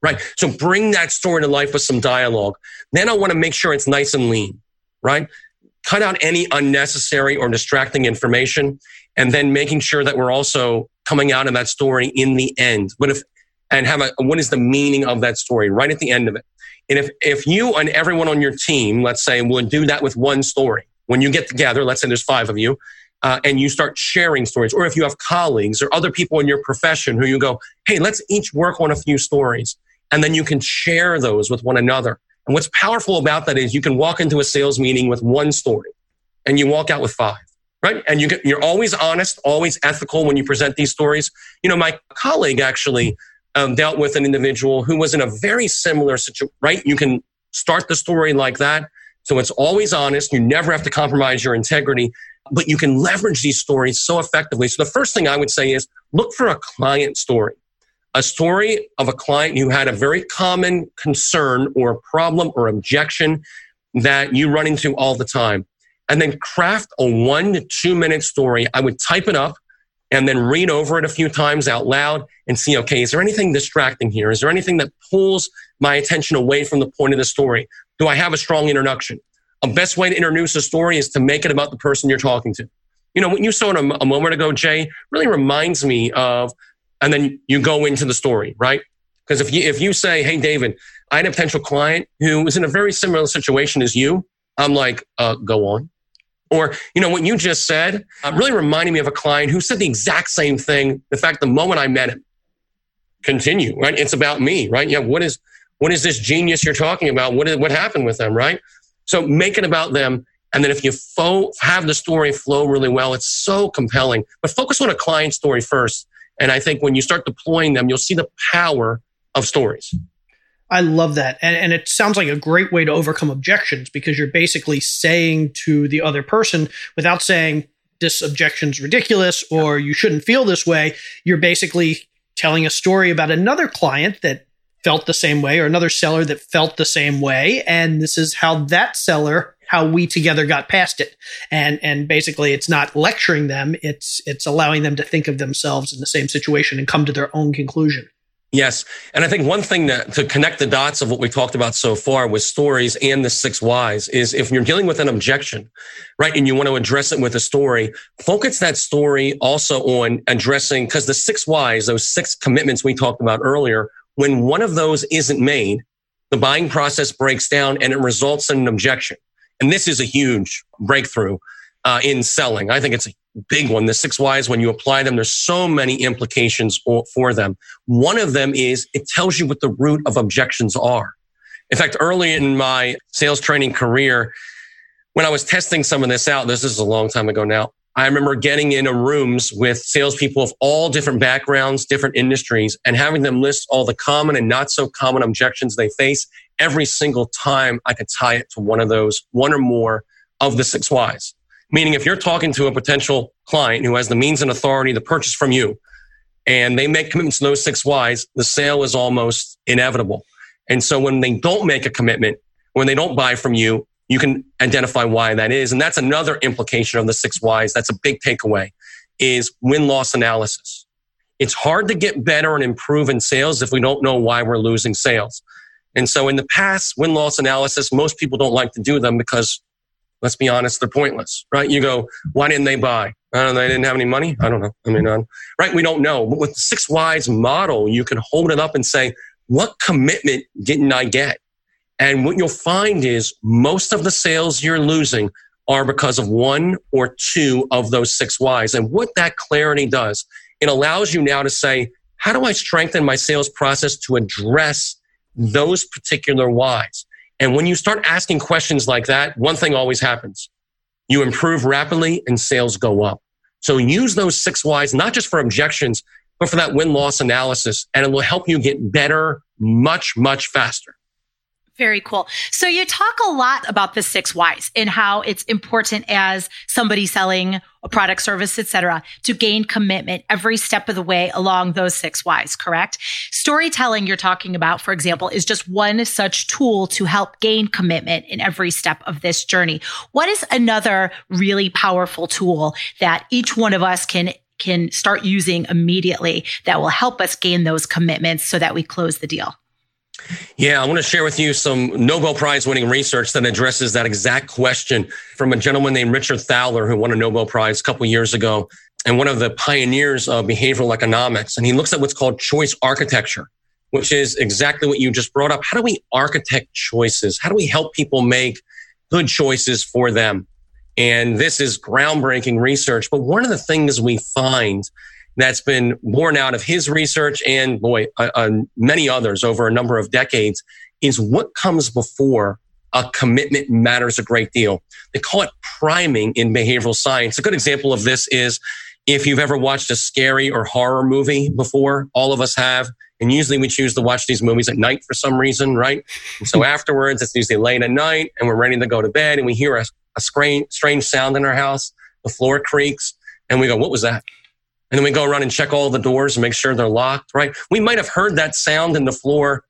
Right. So bring that story to life with some dialogue. Then I want to make sure it's nice and lean. Right. Cut out any unnecessary or distracting information and then making sure that we're also coming out of that story in the end. But if and have a what is the meaning of that story right at the end of it. And if if you and everyone on your team, let's say, would do that with one story when you get together, let's say there's five of you, uh, and you start sharing stories, or if you have colleagues or other people in your profession who you go, hey, let's each work on a few stories, and then you can share those with one another. And what's powerful about that is you can walk into a sales meeting with one story, and you walk out with five right? And you get, you're always honest, always ethical when you present these stories. You know, my colleague actually um, dealt with an individual who was in a very similar situation, right? You can start the story like that. So it's always honest. You never have to compromise your integrity, but you can leverage these stories so effectively. So the first thing I would say is look for a client story, a story of a client who had a very common concern or problem or objection that you run into all the time. And then craft a one to two minute story. I would type it up and then read over it a few times out loud and see, okay, is there anything distracting here? Is there anything that pulls my attention away from the point of the story? Do I have a strong introduction? a best way to introduce a story is to make it about the person you're talking to. You know, what you saw a, a moment ago, Jay, really reminds me of, and then you go into the story, right? Because if you if you say, "Hey, David, I had a potential client who was in a very similar situation as you," I'm like, uh, "Go on." Or, you know, what you just said uh, really reminded me of a client who said the exact same thing. In fact, the moment I met him, continue, right? It's about me, right? Yeah. What is, what is this genius you're talking about? What is, what happened with them, right? So make it about them. And then if you fo- have the story flow really well, it's so compelling. But focus on a client story first. And I think when you start deploying them, you'll see the power of stories. I love that. And, and it sounds like a great way to overcome objections because you're basically saying to the other person without saying, this objection's ridiculous or you shouldn't feel this way. You're basically telling a story about another client that felt the same way or another seller that felt the same way. And this is how that seller, how we together got past it. And, and basically it's not lecturing them. It's, it's allowing them to think of themselves in the same situation and come to their own conclusion. Yes. And I think one thing that, to connect the dots of what we talked about so far with stories and the six whys is if you're dealing with an objection, right, and you want to address it with a story, focus that story also on addressing, because the six whys, those six commitments we talked about earlier, when one of those isn't made, the buying process breaks down and it results in an objection. And this is a huge breakthrough uh, in selling. I think it's a big one. The six whys, when you apply them, there's so many implications for them. One of them is it tells you what the root of objections are. In fact, early in my sales training career, when I was testing some of this out, this is a long time ago now. I remember getting into rooms with salespeople of all different backgrounds, different industries, and having them list all the common and not so common objections they face. Every single time I could tie it to one of those, one or more of the six whys. Meaning, if you're talking to a potential client who has the means and authority to purchase from you, and they make commitments to those six whys, the sale is almost inevitable. And so when they don't make a commitment, when they don't buy from you, you can identify why that is. And that's another implication of the six whys. That's a big takeaway is win loss analysis. It's hard to get better and improve in sales if we don't know why we're losing sales. And so in the past, win loss analysis, most people don't like to do them because let's be honest, they're pointless, right? You go, why didn't they buy? I don't know, they didn't have any money. I don't know. I mean, right? We don't know. But with the six whys model, you can hold it up and say, what commitment didn't I get? And what you'll find is most of the sales you're losing are because of one or two of those six whys. And what that clarity does, it allows you now to say, how do I strengthen my sales process to address those particular whys? And when you start asking questions like that, one thing always happens. You improve rapidly and sales go up. So use those six whys, not just for objections, but for that win loss analysis. And it will help you get better much, much faster. Very cool. So you talk a lot about the six whys and how it's important as somebody selling a product, service, etc., to gain commitment every step of the way along those six whys, correct? Storytelling you're talking about, for example, is just one such tool to help gain commitment in every step of this journey. What is another really powerful tool that each one of us can can start using immediately that will help us gain those commitments so that we close the deal? Yeah, I want to share with you some Nobel Prize winning research that addresses that exact question from a gentleman named Richard Thaler, who won a Nobel Prize a couple years ago and one of the pioneers of behavioral economics. And he looks at what's called choice architecture, which is exactly what you just brought up. How do we architect choices? How do we help people make good choices for them? And this is groundbreaking research. But one of the things we find that's been born out of his research and boy, uh, uh, many others over a number of decades is what comes before a commitment matters a great deal. They call it priming in behavioral science. A good example of this is if you've ever watched a scary or horror movie before, all of us have. And usually we choose to watch these movies at night for some reason, right? And so [laughs] afterwards, it's usually late at night and we're ready to go to bed and we hear a, a strange, strange sound in our house. The floor creaks and we go, what was that? And then we go around and check all the doors and make sure they're locked, right? We might have heard that sound in the floor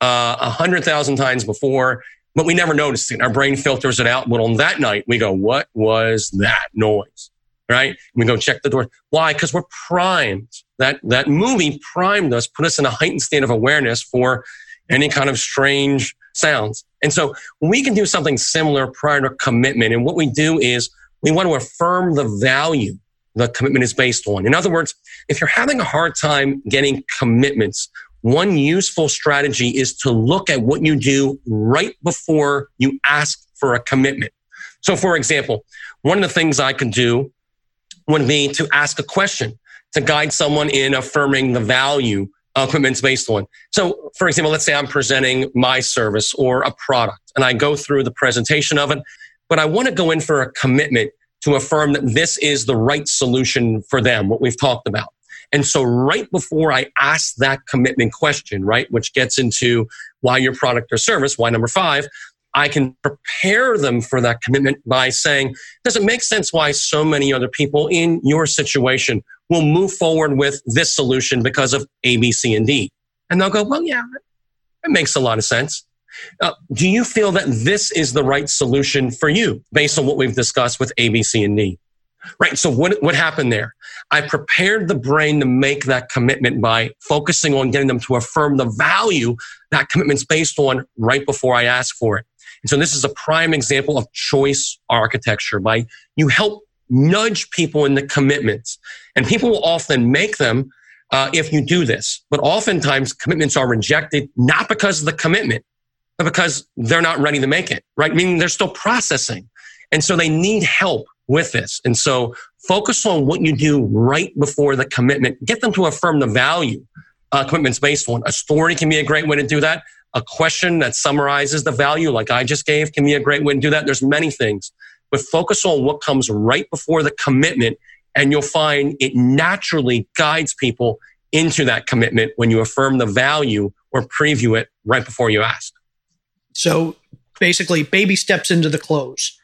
uh, a uh, hundred thousand times before, but we never noticed it. Our brain filters it out. But on that night, we go, what was that noise? Right? We go check the door. Why? Because we're primed. That, that movie primed us, put us in a heightened state of awareness for any kind of strange sounds. And so we can do something similar prior to commitment. And what we do is we want to affirm the value the commitment is based on. In other words, if you're having a hard time getting commitments, one useful strategy is to look at what you do right before you ask for a commitment. So, for example, one of the things I could do would be to ask a question to guide someone in affirming the value of commitments based on. So, for example, let's say I'm presenting my service or a product and I go through the presentation of it, but I want to go in for a commitment to affirm that this is the right solution for them, what we've talked about. And so right before I ask that commitment question, right, which gets into why your product or service, why number five, I can prepare them for that commitment by saying, does it make sense why so many other people in your situation will move forward with this solution because of A, B, C, and D? And they'll go, well, yeah, it makes a lot of sense. Uh, do you feel that this is the right solution for you based on what we've discussed with A, B, C, and D? Right. So what, what happened there? I prepared the brain to make that commitment by focusing on getting them to affirm the value that commitment's based on right before I ask for it. And so this is a prime example of choice architecture by you help nudge people in the commitments and people will often make them uh, if you do this. But oftentimes commitments are rejected not because of the commitment, because they're not ready to make it, right? Meaning they're still processing. And so they need help with this. And so focus on what you do right before the commitment. Get them to affirm the value uh, commitments based on. A story can be a great way to do that. A question that summarizes the value, like I just gave, can be a great way to do that. There's many things, but focus on what comes right before the commitment, and you'll find it naturally guides people into that commitment when you affirm the value or preview it right before you ask. So basically, baby steps into the close.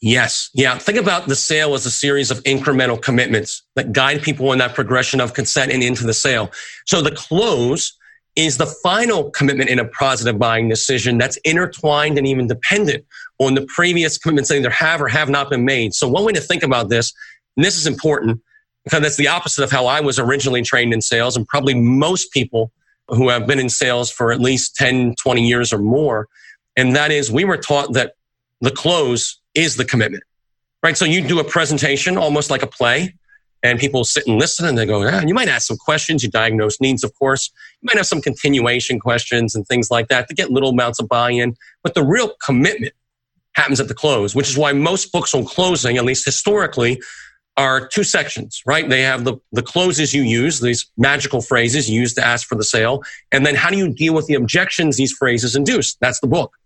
Yes. Yeah. Think about the sale as a series of incremental commitments that guide people in that progression of consent and into the sale. So the close is the final commitment in a positive buying decision that's intertwined and even dependent on the previous commitments that either have or have not been made. So one way to think about this, and this is important because that's the opposite of how I was originally trained in sales and probably most people who have been in sales for at least 10, 20 years or more. And that is we were taught that the close is the commitment, right? So you do a presentation almost like a play and people sit and listen and they go, ah, you might ask some questions. You diagnose needs, of course. You might have some continuation questions and things like that to get little amounts of buy-in. But the real commitment happens at the close, which is why most books on closing, at least historically, are two sections, right? They have the, the closes you use, these magical phrases used to ask for the sale. And then how do you deal with the objections these phrases induce? That's the book.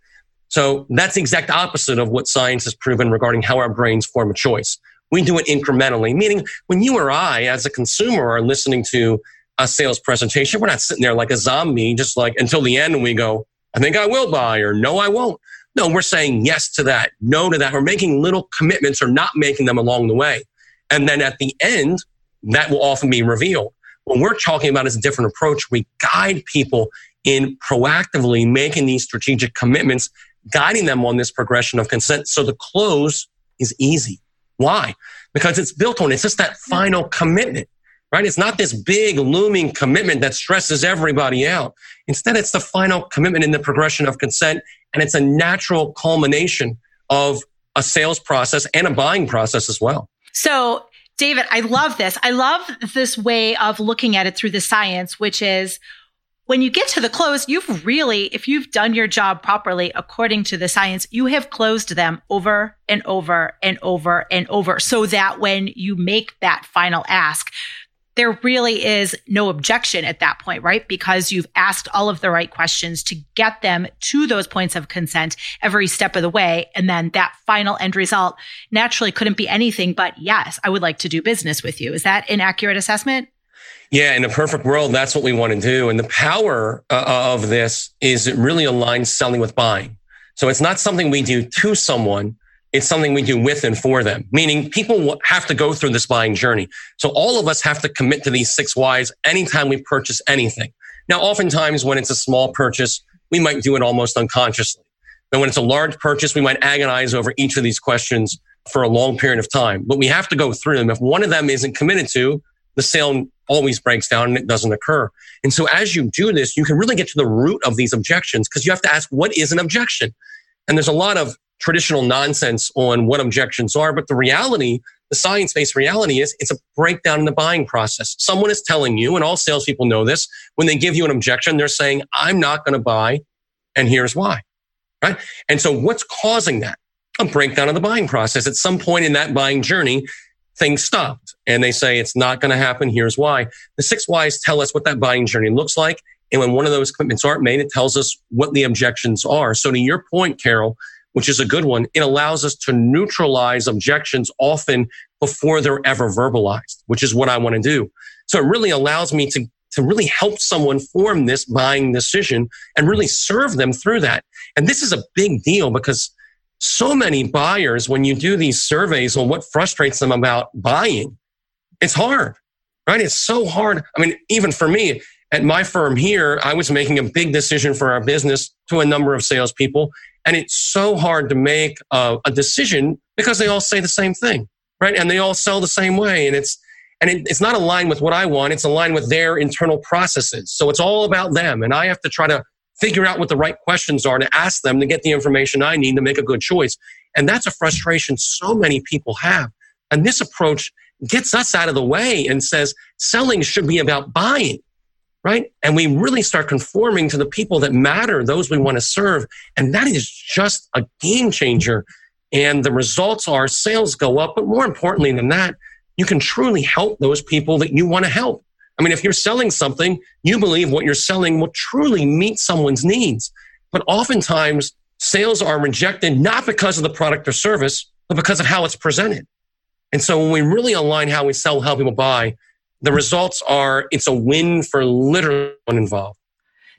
So that's the exact opposite of what science has proven regarding how our brains form a choice. We do it incrementally, meaning when you or I, as a consumer, are listening to a sales presentation, we're not sitting there like a zombie, just like until the end and we go, I think I will buy or no, I won't. No, we're saying yes to that, no to that. We're making little commitments or not making them along the way. And then at the end, that will often be revealed. What we're talking about is a different approach. We guide people in proactively making these strategic commitments guiding them on this progression of consent. So the close is easy. Why? Because it's built on, it's just that final commitment, right? It's not this big looming commitment that stresses everybody out. Instead, it's the final commitment in the progression of consent. And it's a natural culmination of a sales process and a buying process as well. So David, I love this. I love this way of looking at it through the science, which is when you get to the close, you've really, if you've done your job properly according to the science, you have closed them over and over and over and over so that when you make that final ask, there really is no objection at that point, right? Because you've asked all of the right questions to get them to those points of consent every step of the way. And then that final end result naturally couldn't be anything but yes, I would like to do business with you. Is that an accurate assessment? Yeah, in a perfect world, that's what we want to do. And the power uh, of this is it really aligns selling with buying. So it's not something we do to someone. It's something we do with and for them, meaning people have to go through this buying journey. So all of us have to commit to these six whys anytime we purchase anything. Now, oftentimes when it's a small purchase, we might do it almost unconsciously. And when it's a large purchase, we might agonize over each of these questions for a long period of time, but we have to go through them. If one of them isn't committed to, the sale always breaks down and it doesn't occur. And so as you do this, you can really get to the root of these objections because you have to ask, what is an objection? And there's a lot of traditional nonsense on what objections are, but the reality, the science based reality is it's a breakdown in the buying process. Someone is telling you, and all salespeople know this, when they give you an objection, they're saying, I'm not going to buy, and here's why. Right. And so what's causing that? A breakdown of the buying process. At some point in that buying journey, things stopped and they say it's not going to happen. Here's why. The six whys tell us what that buying journey looks like. And when one of those commitments aren't made, it tells us what the objections are. So to your point, Carol, which is a good one, it allows us to neutralize objections often before they're ever verbalized, which is what I want to do. So it really allows me to, to really help someone form this buying decision and really serve them through that. And this is a big deal because so many buyers, when you do these surveys on what frustrates them about buying, it's hard, right? It's so hard. I mean, even for me at my firm here, I was making a big decision for our business to a number of salespeople. And it's so hard to make a, a decision because they all say the same thing, right? And they all sell the same way. And it's, and it, it's not aligned with what I want. It's aligned with their internal processes. So it's all about them. And I have to try to figure out what the right questions are to ask them to get the information I need to make a good choice. And that's a frustration so many people have. And this approach gets us out of the way and says selling should be about buying, right? And we really start conforming to the people that matter, those we want to serve. And that is just a game changer. And the results are sales go up. But more importantly than that, you can truly help those people that you want to help. I mean, if you're selling something, you believe what you're selling will truly meet someone's needs. But oftentimes, sales are rejected not because of the product or service, but because of how it's presented. And so when we really align how we sell, how people buy, the results are it's a win for literally everyone involved.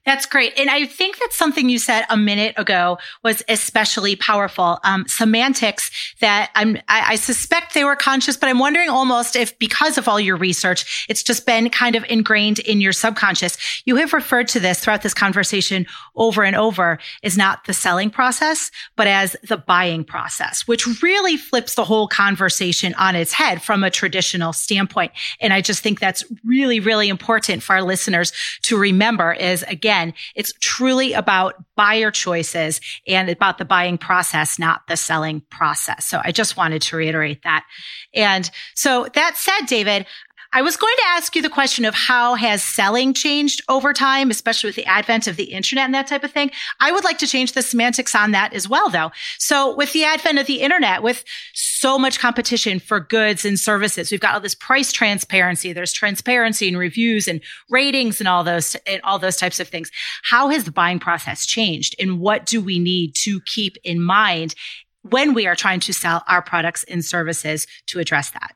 That's great. And I think that something you said a minute ago was especially powerful. Um, semantics that I'm, I, I, suspect they were conscious, but I'm wondering almost if because of all your research, it's just been kind of ingrained in your subconscious. You have referred to this throughout this conversation over and over is not the selling process, but as the buying process, which really flips the whole conversation on its head from a traditional standpoint. And I just think that's really, really important for our listeners to remember is again, again, it's truly about buyer choices and about the buying process, not the selling process. So I just wanted to reiterate that. And so that said, David, I was going to ask you the question of how has selling changed over time, especially with the advent of the internet and that type of thing. I would like to change the semantics on that as well, though. So with the advent of the internet, with so much competition for goods and services, we've got all this price transparency. There's transparency and reviews and ratings and all those, and all those types of things. How has the buying process changed and what do we need to keep in mind when we are trying to sell our products and services to address that?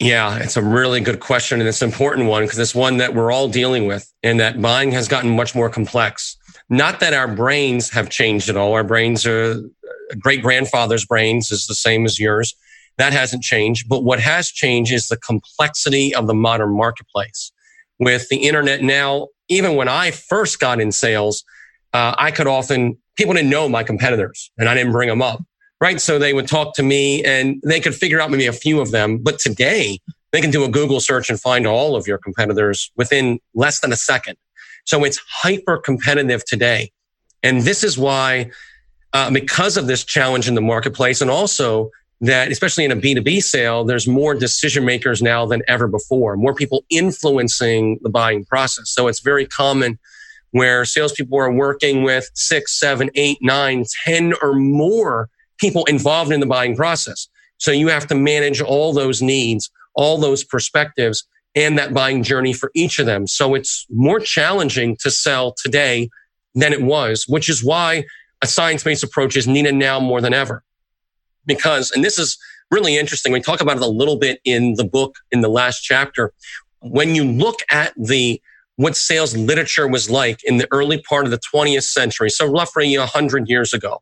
Yeah, it's a really good question. And it's an important one because it's one that we're all dealing with and that buying has gotten much more complex. Not that our brains have changed at all. Our brains are great grandfather's brains is the same as yours. That hasn't changed. But what has changed is the complexity of the modern marketplace. With the internet now, even when I first got in sales, uh, I could often, people didn't know my competitors and I didn't bring them up right? So they would talk to me and they could figure out maybe a few of them. But today they can do a Google search and find all of your competitors within less than a second. So it's hyper competitive today. And this is why, uh, because of this challenge in the marketplace and also that, especially in a B2B sale, there's more decision makers now than ever before, more people influencing the buying process. So it's very common where salespeople are working with six, seven, eight, nine, ten or more people involved in the buying process. So you have to manage all those needs, all those perspectives and that buying journey for each of them. So it's more challenging to sell today than it was, which is why a science-based approach is needed now more than ever. Because, and this is really interesting. We talk about it a little bit in the book in the last chapter. When you look at the what sales literature was like in the early part of the 20th century, so roughly 100 years ago,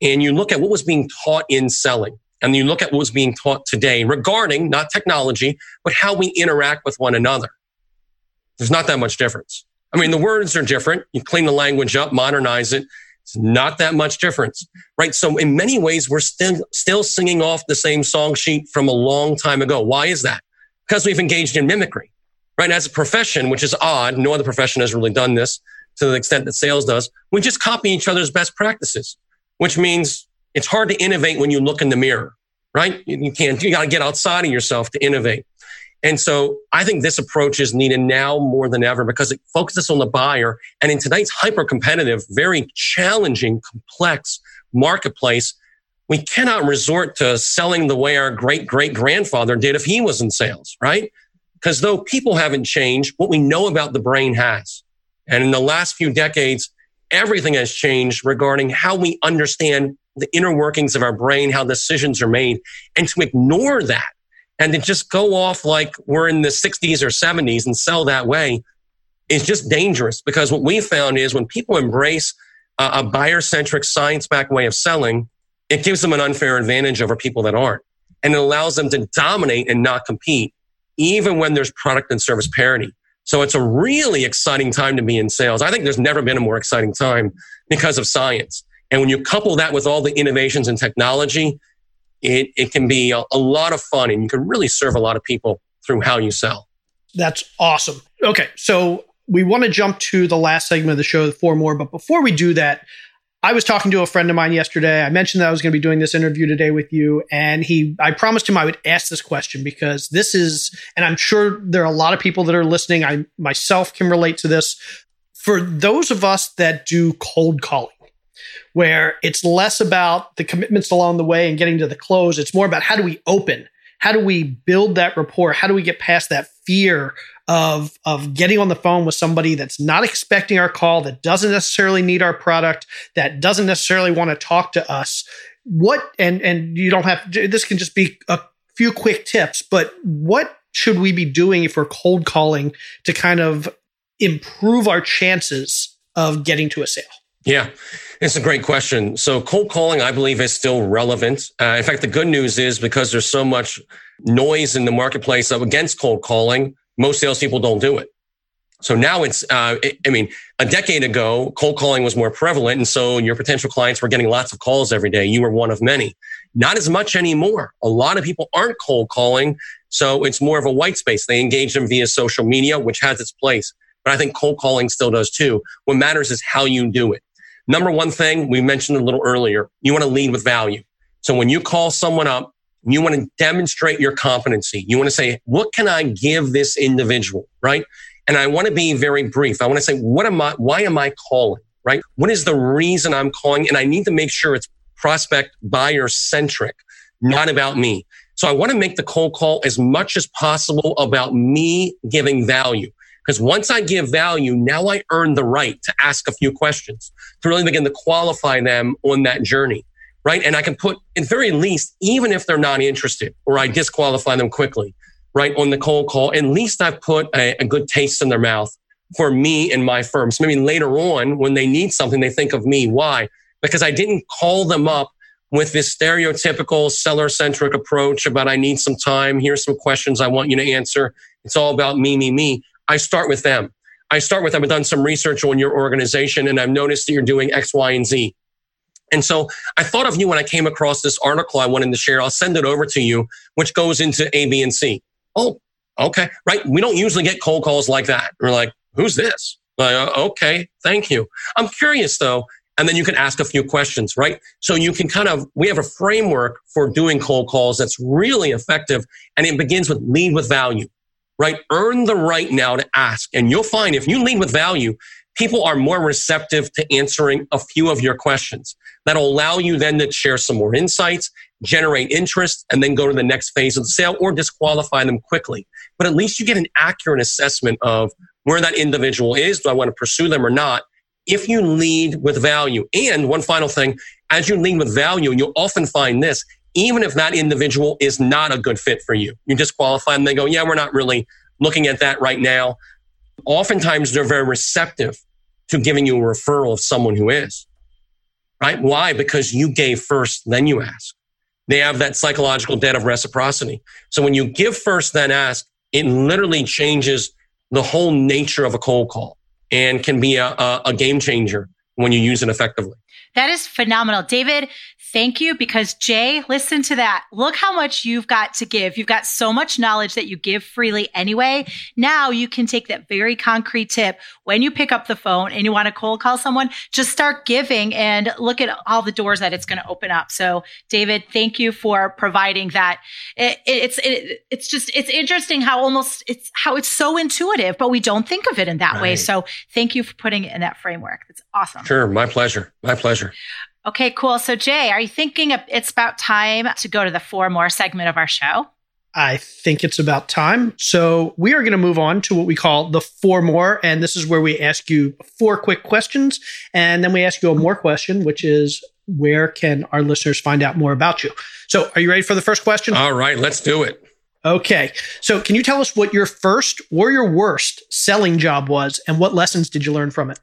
and you look at what was being taught in selling and you look at what was being taught today regarding not technology, but how we interact with one another. There's not that much difference. I mean, the words are different. You clean the language up, modernize it. It's not that much difference, right? So in many ways, we're still, still singing off the same song sheet from a long time ago. Why is that? because we've engaged in mimicry, right? As a profession, which is odd, no other profession has really done this to the extent that sales does. We just copy each other's best practices, which means it's hard to innovate when you look in the mirror, right? You can't, you got to get outside of yourself to innovate. And so I think this approach is needed now more than ever because it focuses on the buyer. And in tonight's hyper competitive, very challenging, complex marketplace, we cannot resort to selling the way our great great grandfather did if he was in sales, right? Because though people haven't changed, what we know about the brain has. And in the last few decades, everything has changed regarding how we understand the inner workings of our brain, how decisions are made. And to ignore that and to just go off like we're in the 60s or 70s and sell that way is just dangerous because what we found is when people embrace a, buyer centric science backed way of selling, it gives them an unfair advantage over people that aren't. And it allows them to dominate and not compete, even when there's product and service parity. So it's a really exciting time to be in sales. I think there's never been a more exciting time because of science. And when you couple that with all the innovations in technology, it, it can be a, a lot of fun and you can really serve a lot of people through how you sell. That's awesome. Okay. So we want to jump to the last segment of the show, four more. But before we do that, I was talking to a friend of mine yesterday. I mentioned that I was going to be doing this interview today with you. And he, I promised him I would ask this question because this is, and I'm sure there are a lot of people that are listening. I myself can relate to this. For those of us that do cold calling, where it's less about the commitments along the way and getting to the close. It's more about how do we open? How do we build that rapport? How do we get past that fear of, of getting on the phone with somebody that's not expecting our call, that doesn't necessarily need our product, that doesn't necessarily want to talk to us? What, and, and you don't have, this can just be a few quick tips, but what should we be doing if we're cold calling to kind of improve our chances of getting to a sale? Yeah. It's a great question. So cold calling, I believe, is still relevant. Uh, in fact, the good news is because there's so much noise in the marketplace against cold calling, most salespeople don't do it. So now it's, uh, I mean, a decade ago, cold calling was more prevalent. And so your potential clients were getting lots of calls every day. You were one of many. Not as much anymore. A lot of people aren't cold calling. So it's more of a white space. They engage them via social media, which has its place. But I think cold calling still does too. What matters is how you do it. Number one thing we mentioned a little earlier, you want to lead with value. So when you call someone up, you want to demonstrate your competency. You want to say, what can I give this individual? Right. And I want to be very brief. I want to say, what am I, why am I calling? Right. What is the reason I'm calling? And I need to make sure it's prospect buyer centric, not about me. So I want to make the cold call as much as possible about me giving value. Because once I give value, now I earn the right to ask a few questions to really begin to qualify them on that journey. Right. And I can put, at very least, even if they're not interested or I disqualify them quickly, right, on the cold call, at least I've put a, a good taste in their mouth for me and my firm. So maybe later on, when they need something, they think of me. Why? Because I didn't call them up with this stereotypical seller centric approach about I need some time. Here's some questions I want you to answer. It's all about me, me, me. I start with them. I start with, them. I've done some research on your organization and I've noticed that you're doing X, Y, and Z. And so I thought of you when I came across this article I wanted to share. I'll send it over to you, which goes into A, B, and C. Oh, okay. Right. We don't usually get cold calls like that. We're like, who's this? Like, uh, okay. Thank you. I'm curious though. And then you can ask a few questions, right? So you can kind of, we have a framework for doing cold calls that's really effective. And it begins with lead with value right? Earn the right now to ask. And you'll find if you lead with value, people are more receptive to answering a few of your questions. That'll allow you then to share some more insights, generate interest, and then go to the next phase of the sale or disqualify them quickly. But at least you get an accurate assessment of where that individual is. Do I want to pursue them or not? If you lead with value. And one final thing, as you lead with value, you'll often find this even if that individual is not a good fit for you. You disqualify them, they go, yeah, we're not really looking at that right now. Oftentimes they're very receptive to giving you a referral of someone who is. Right? Why? Because you gave first, then you ask. They have that psychological debt of reciprocity. So when you give first, then ask, it literally changes the whole nature of a cold call and can be a, a, a game changer when you use it effectively. That is phenomenal. David, Thank you because Jay, listen to that. Look how much you've got to give. You've got so much knowledge that you give freely anyway. Now you can take that very concrete tip when you pick up the phone and you want to cold call someone, just start giving and look at all the doors that it's going to open up. So David, thank you for providing that. It, it's, it, it's just, it's interesting how almost it's how it's so intuitive, but we don't think of it in that right. way. So thank you for putting it in that framework. It's awesome. Sure. My pleasure. My pleasure. Okay, cool. So, Jay, are you thinking it's about time to go to the four more segment of our show? I think it's about time. So, we are going to move on to what we call the four more. And this is where we ask you four quick questions. And then we ask you a more question, which is where can our listeners find out more about you? So, are you ready for the first question? All right, let's do it. Okay. So, can you tell us what your first or your worst selling job was and what lessons did you learn from it?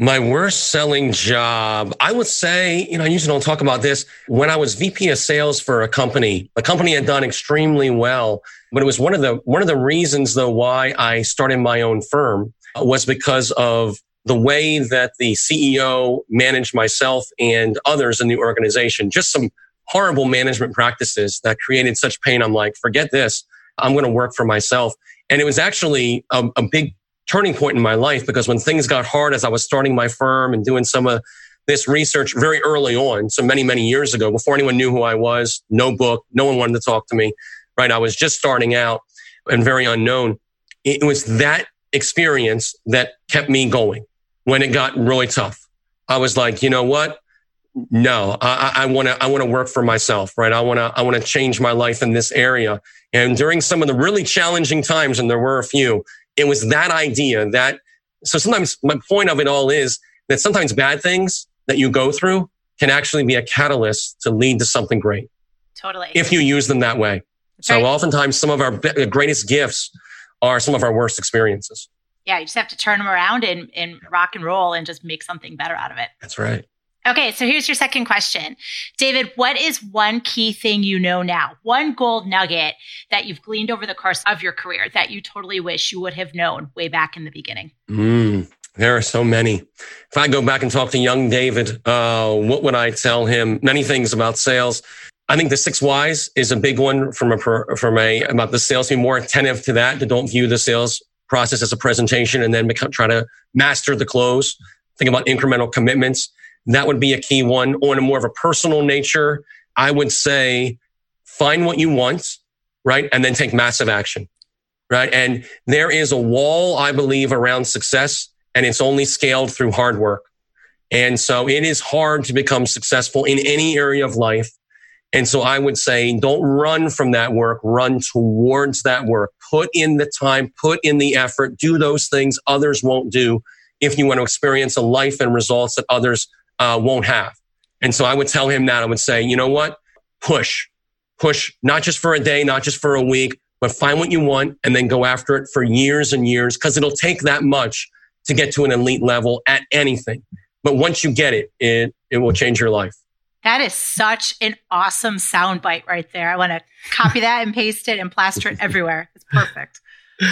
My worst selling job, I would say, you know, I usually don't talk about this. When I was VP of sales for a company, the company had done extremely well, but it was one of the, one of the reasons though why I started my own firm uh, was because of the way that the CEO managed myself and others in the organization. Just some horrible management practices that created such pain. I'm like, forget this. I'm going to work for myself. And it was actually a, a big turning point in my life because when things got hard as I was starting my firm and doing some of this research very early on, so many, many years ago, before anyone knew who I was, no book, no one wanted to talk to me, right? I was just starting out and very unknown. It was that experience that kept me going when it got really tough. I was like, you know what? No, I want to, I want to work for myself, right? I want to, I want to change my life in this area. And during some of the really challenging times, and there were a few, it was that idea that, so sometimes my point of it all is that sometimes bad things that you go through can actually be a catalyst to lead to something great. Totally. If you use them that way. So right. oftentimes some of our uh, greatest gifts are some of our worst experiences. Yeah, you just have to turn them around and, and rock and roll and just make something better out of it. That's right. Okay, so here's your second question. David, what is one key thing you know now? One gold nugget that you've gleaned over the course of your career that you totally wish you would have known way back in the beginning? Mm, there are so many. If I go back and talk to young David, uh, what would I tell him? Many things about sales. I think the six whys is a big one from a, from a, about the sales, be more attentive to that, to don't view the sales process as a presentation and then become, try to master the close. Think about incremental commitments that would be a key one. On a more of a personal nature, I would say find what you want, right? And then take massive action, right? And there is a wall, I believe, around success, and it's only scaled through hard work. And so it is hard to become successful in any area of life. And so I would say don't run from that work, run towards that work. Put in the time, put in the effort, do those things others won't do if you want to experience a life and results that others uh, won't have. And so I would tell him that I would say, you know what? Push, push, not just for a day, not just for a week, but find what you want and then go after it for years and years because it'll take that much to get to an elite level at anything. But once you get it, it, it will change your life. That is such an awesome soundbite right there. I want to copy that and paste it and plaster it everywhere. It's perfect. [laughs]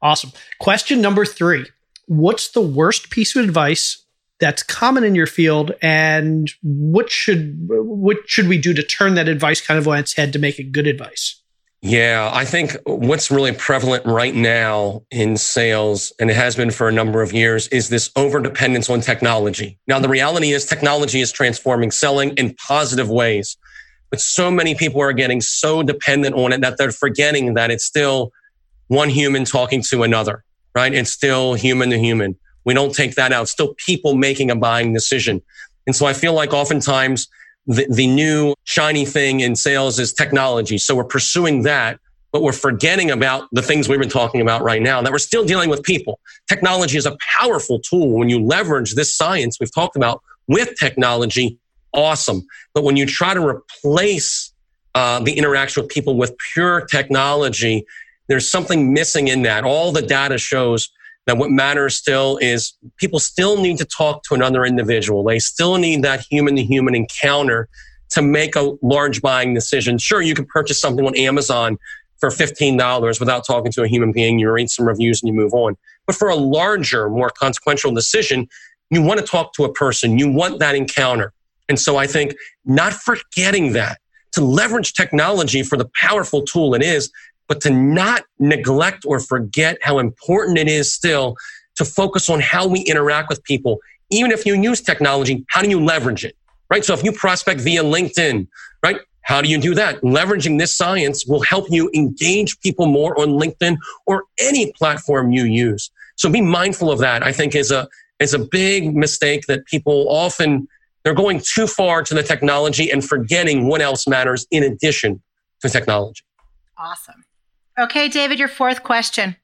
Awesome. Question number three What's the worst piece of advice that's common in your field and what should what should we do to turn that advice kind of on its head to make it good advice? Yeah i think what's really prevalent right now in sales and it has been for a number of years is this over dependence on technology. Now the reality is technology is transforming selling in positive ways but so many people are getting so dependent on it that they're forgetting that it's still one human talking to another right? It's still human to human we don't take that out. Still people making a buying decision. And so I feel like oftentimes the, the new shiny thing in sales is technology. So we're pursuing that, but we're forgetting about the things we've been talking about right now, that we're still dealing with people. Technology is a powerful tool. When you leverage this science we've talked about with technology, awesome. But when you try to replace uh, the interaction with people with pure technology, there's something missing in that. All the data shows that what matters still is people still need to talk to another individual. They still need that human to human encounter to make a large buying decision. Sure, you can purchase something on Amazon for $15 without talking to a human being. You read some reviews and you move on. But for a larger, more consequential decision, you want to talk to a person. You want that encounter. And so I think not forgetting that to leverage technology for the powerful tool it is, but to not neglect or forget how important it is still to focus on how we interact with people. Even if you use technology, how do you leverage it? Right. So if you prospect via LinkedIn, right? How do you do that? Leveraging this science will help you engage people more on LinkedIn or any platform you use. So be mindful of that. I think is a is a big mistake that people often they're going too far to the technology and forgetting what else matters in addition to technology. Awesome. Okay, David, your fourth question.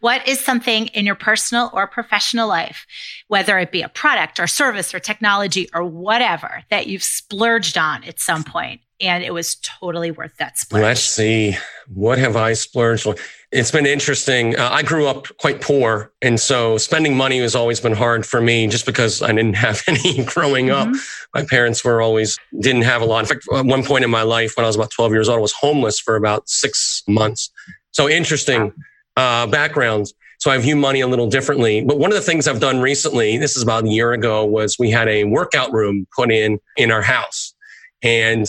What is something in your personal or professional life, whether it be a product or service or technology or whatever, that you've splurged on at some point and it was totally worth that splurge? Let's see. What have I splurged on? It's been interesting. Uh, I grew up quite poor. And so spending money has always been hard for me just because I didn't [laughs] have any growing mm-hmm. up. My parents were always, didn't have a lot. In fact, at one point in my life, when I was about 12 years old, I was homeless for about six months. So interesting uh, backgrounds. So I view money a little differently. But one of the things I've done recently, this is about a year ago, was we had a workout room put in in our house. And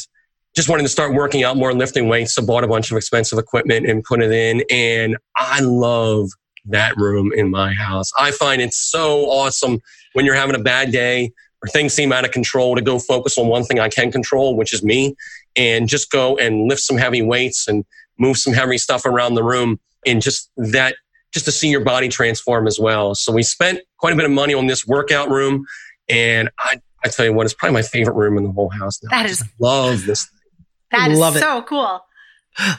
just wanted to start working out more, and lifting weights. So bought a bunch of expensive equipment and put it in. And I love that room in my house. I find it so awesome when you're having a bad day or things seem out of control to go focus on one thing I can control, which is me, and just go and lift some heavy weights and move some heavy stuff around the room and just that just to see your body transform as well. So we spent quite a bit of money on this workout room and I I tell you what, it's probably my favorite room in the whole house now. That is love this that is Love it. so cool.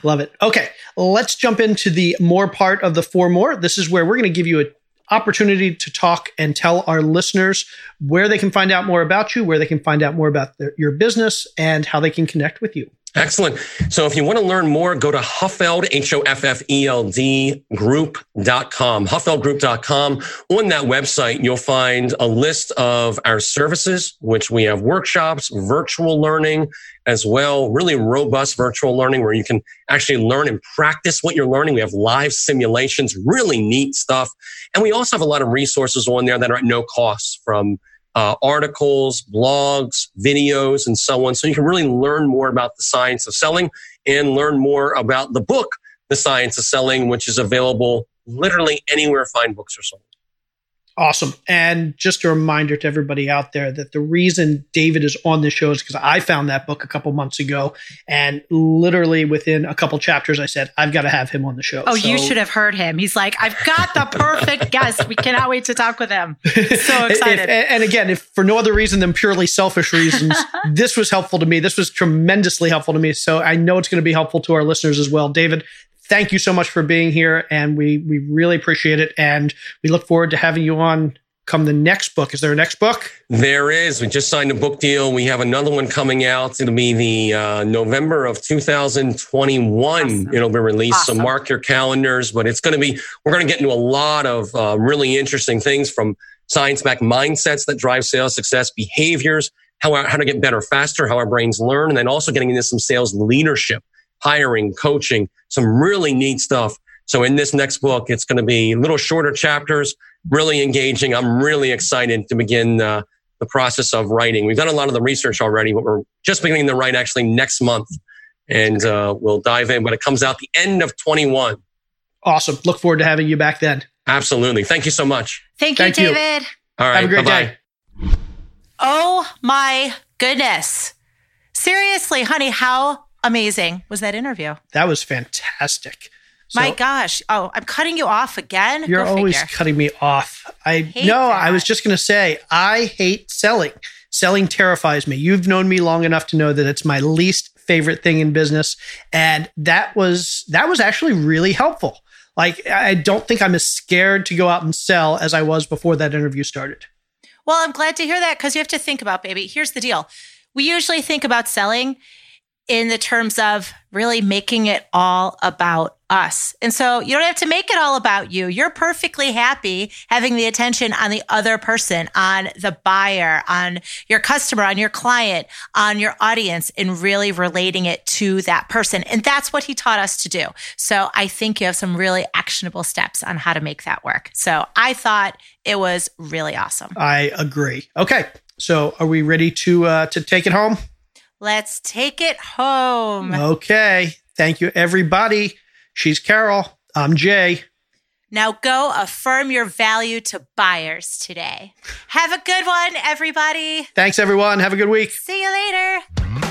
Love it. Okay, let's jump into the more part of the four more. This is where we're going to give you an opportunity to talk and tell our listeners where they can find out more about you, where they can find out more about their, your business, and how they can connect with you. Excellent. So if you want to learn more, go to Hoffeld, H-O-F-F-E-L-D group.com, hoffeldgroup.com. On that website, you'll find a list of our services, which we have workshops, virtual learning as well, really robust virtual learning where you can actually learn and practice what you're learning. We have live simulations, really neat stuff. And we also have a lot of resources on there that are at no cost from uh, articles, blogs, videos, and so on. So you can really learn more about the science of selling and learn more about the book, The Science of Selling, which is available literally anywhere fine books are sold. Awesome. And just a reminder to everybody out there that the reason David is on this show is because I found that book a couple months ago. And literally within a couple chapters, I said, I've got to have him on the show. Oh, so, you should have heard him. He's like, I've got the perfect [laughs] guest. We cannot wait to talk with him. So [laughs] excited. If, and again, if for no other reason than purely selfish reasons, [laughs] this was helpful to me. This was tremendously helpful to me. So I know it's going to be helpful to our listeners as well. David, thank you so much for being here, and we we really appreciate it. And we look forward to having you on come the next book. Is there a next book? There is. We just signed a book deal. We have another one coming out. It'll be the uh, November of 2021. Awesome. It'll be released. Awesome. So mark your calendars. But it's going to be. We're going to get into a lot of uh, really interesting things from science-backed mindsets that drive sales success, behaviors, how how to get better faster, how our brains learn, and then also getting into some sales leadership hiring, coaching, some really neat stuff. So in this next book, it's going to be little shorter chapters, really engaging. I'm really excited to begin uh, the process of writing. We've done a lot of the research already, but we're just beginning to write actually next month. And uh, we'll dive in, but it comes out the end of 21. Awesome. Look forward to having you back then. Absolutely. Thank you so much. Thank you, Thank David. You. All right. Have a great bye-bye. day. Oh my goodness. Seriously, honey, how amazing was that interview? That was fantastic. So, My gosh. Oh, I'm cutting you off again. You're Go always figure. cutting me off. I no, I was just going to say I hate selling. Selling terrifies me. You've known me long enough to know that it's my least favorite thing in business and that was that was actually really helpful. Like I don't think I'm as scared to go out and sell as I was before that interview started. Well, I'm glad to hear that cuz you have to think about baby. Here's the deal. We usually think about selling in the terms of really making it all about us. And so you don't have to make it all about you. You're perfectly happy having the attention on the other person, on the buyer, on your customer, on your client, on your audience, and really relating it to that person. And that's what he taught us to do. So I think you have some really actionable steps on how to make that work. So I thought it was really awesome. I agree. Okay. So, are we ready to uh, to take it home? Let's take it home. Okay. Thank you, everybody. She's Carol. I'm Jay. Now go affirm your value to buyers today. Have a good one, everybody. Thanks, everyone. Have a good week. See you later.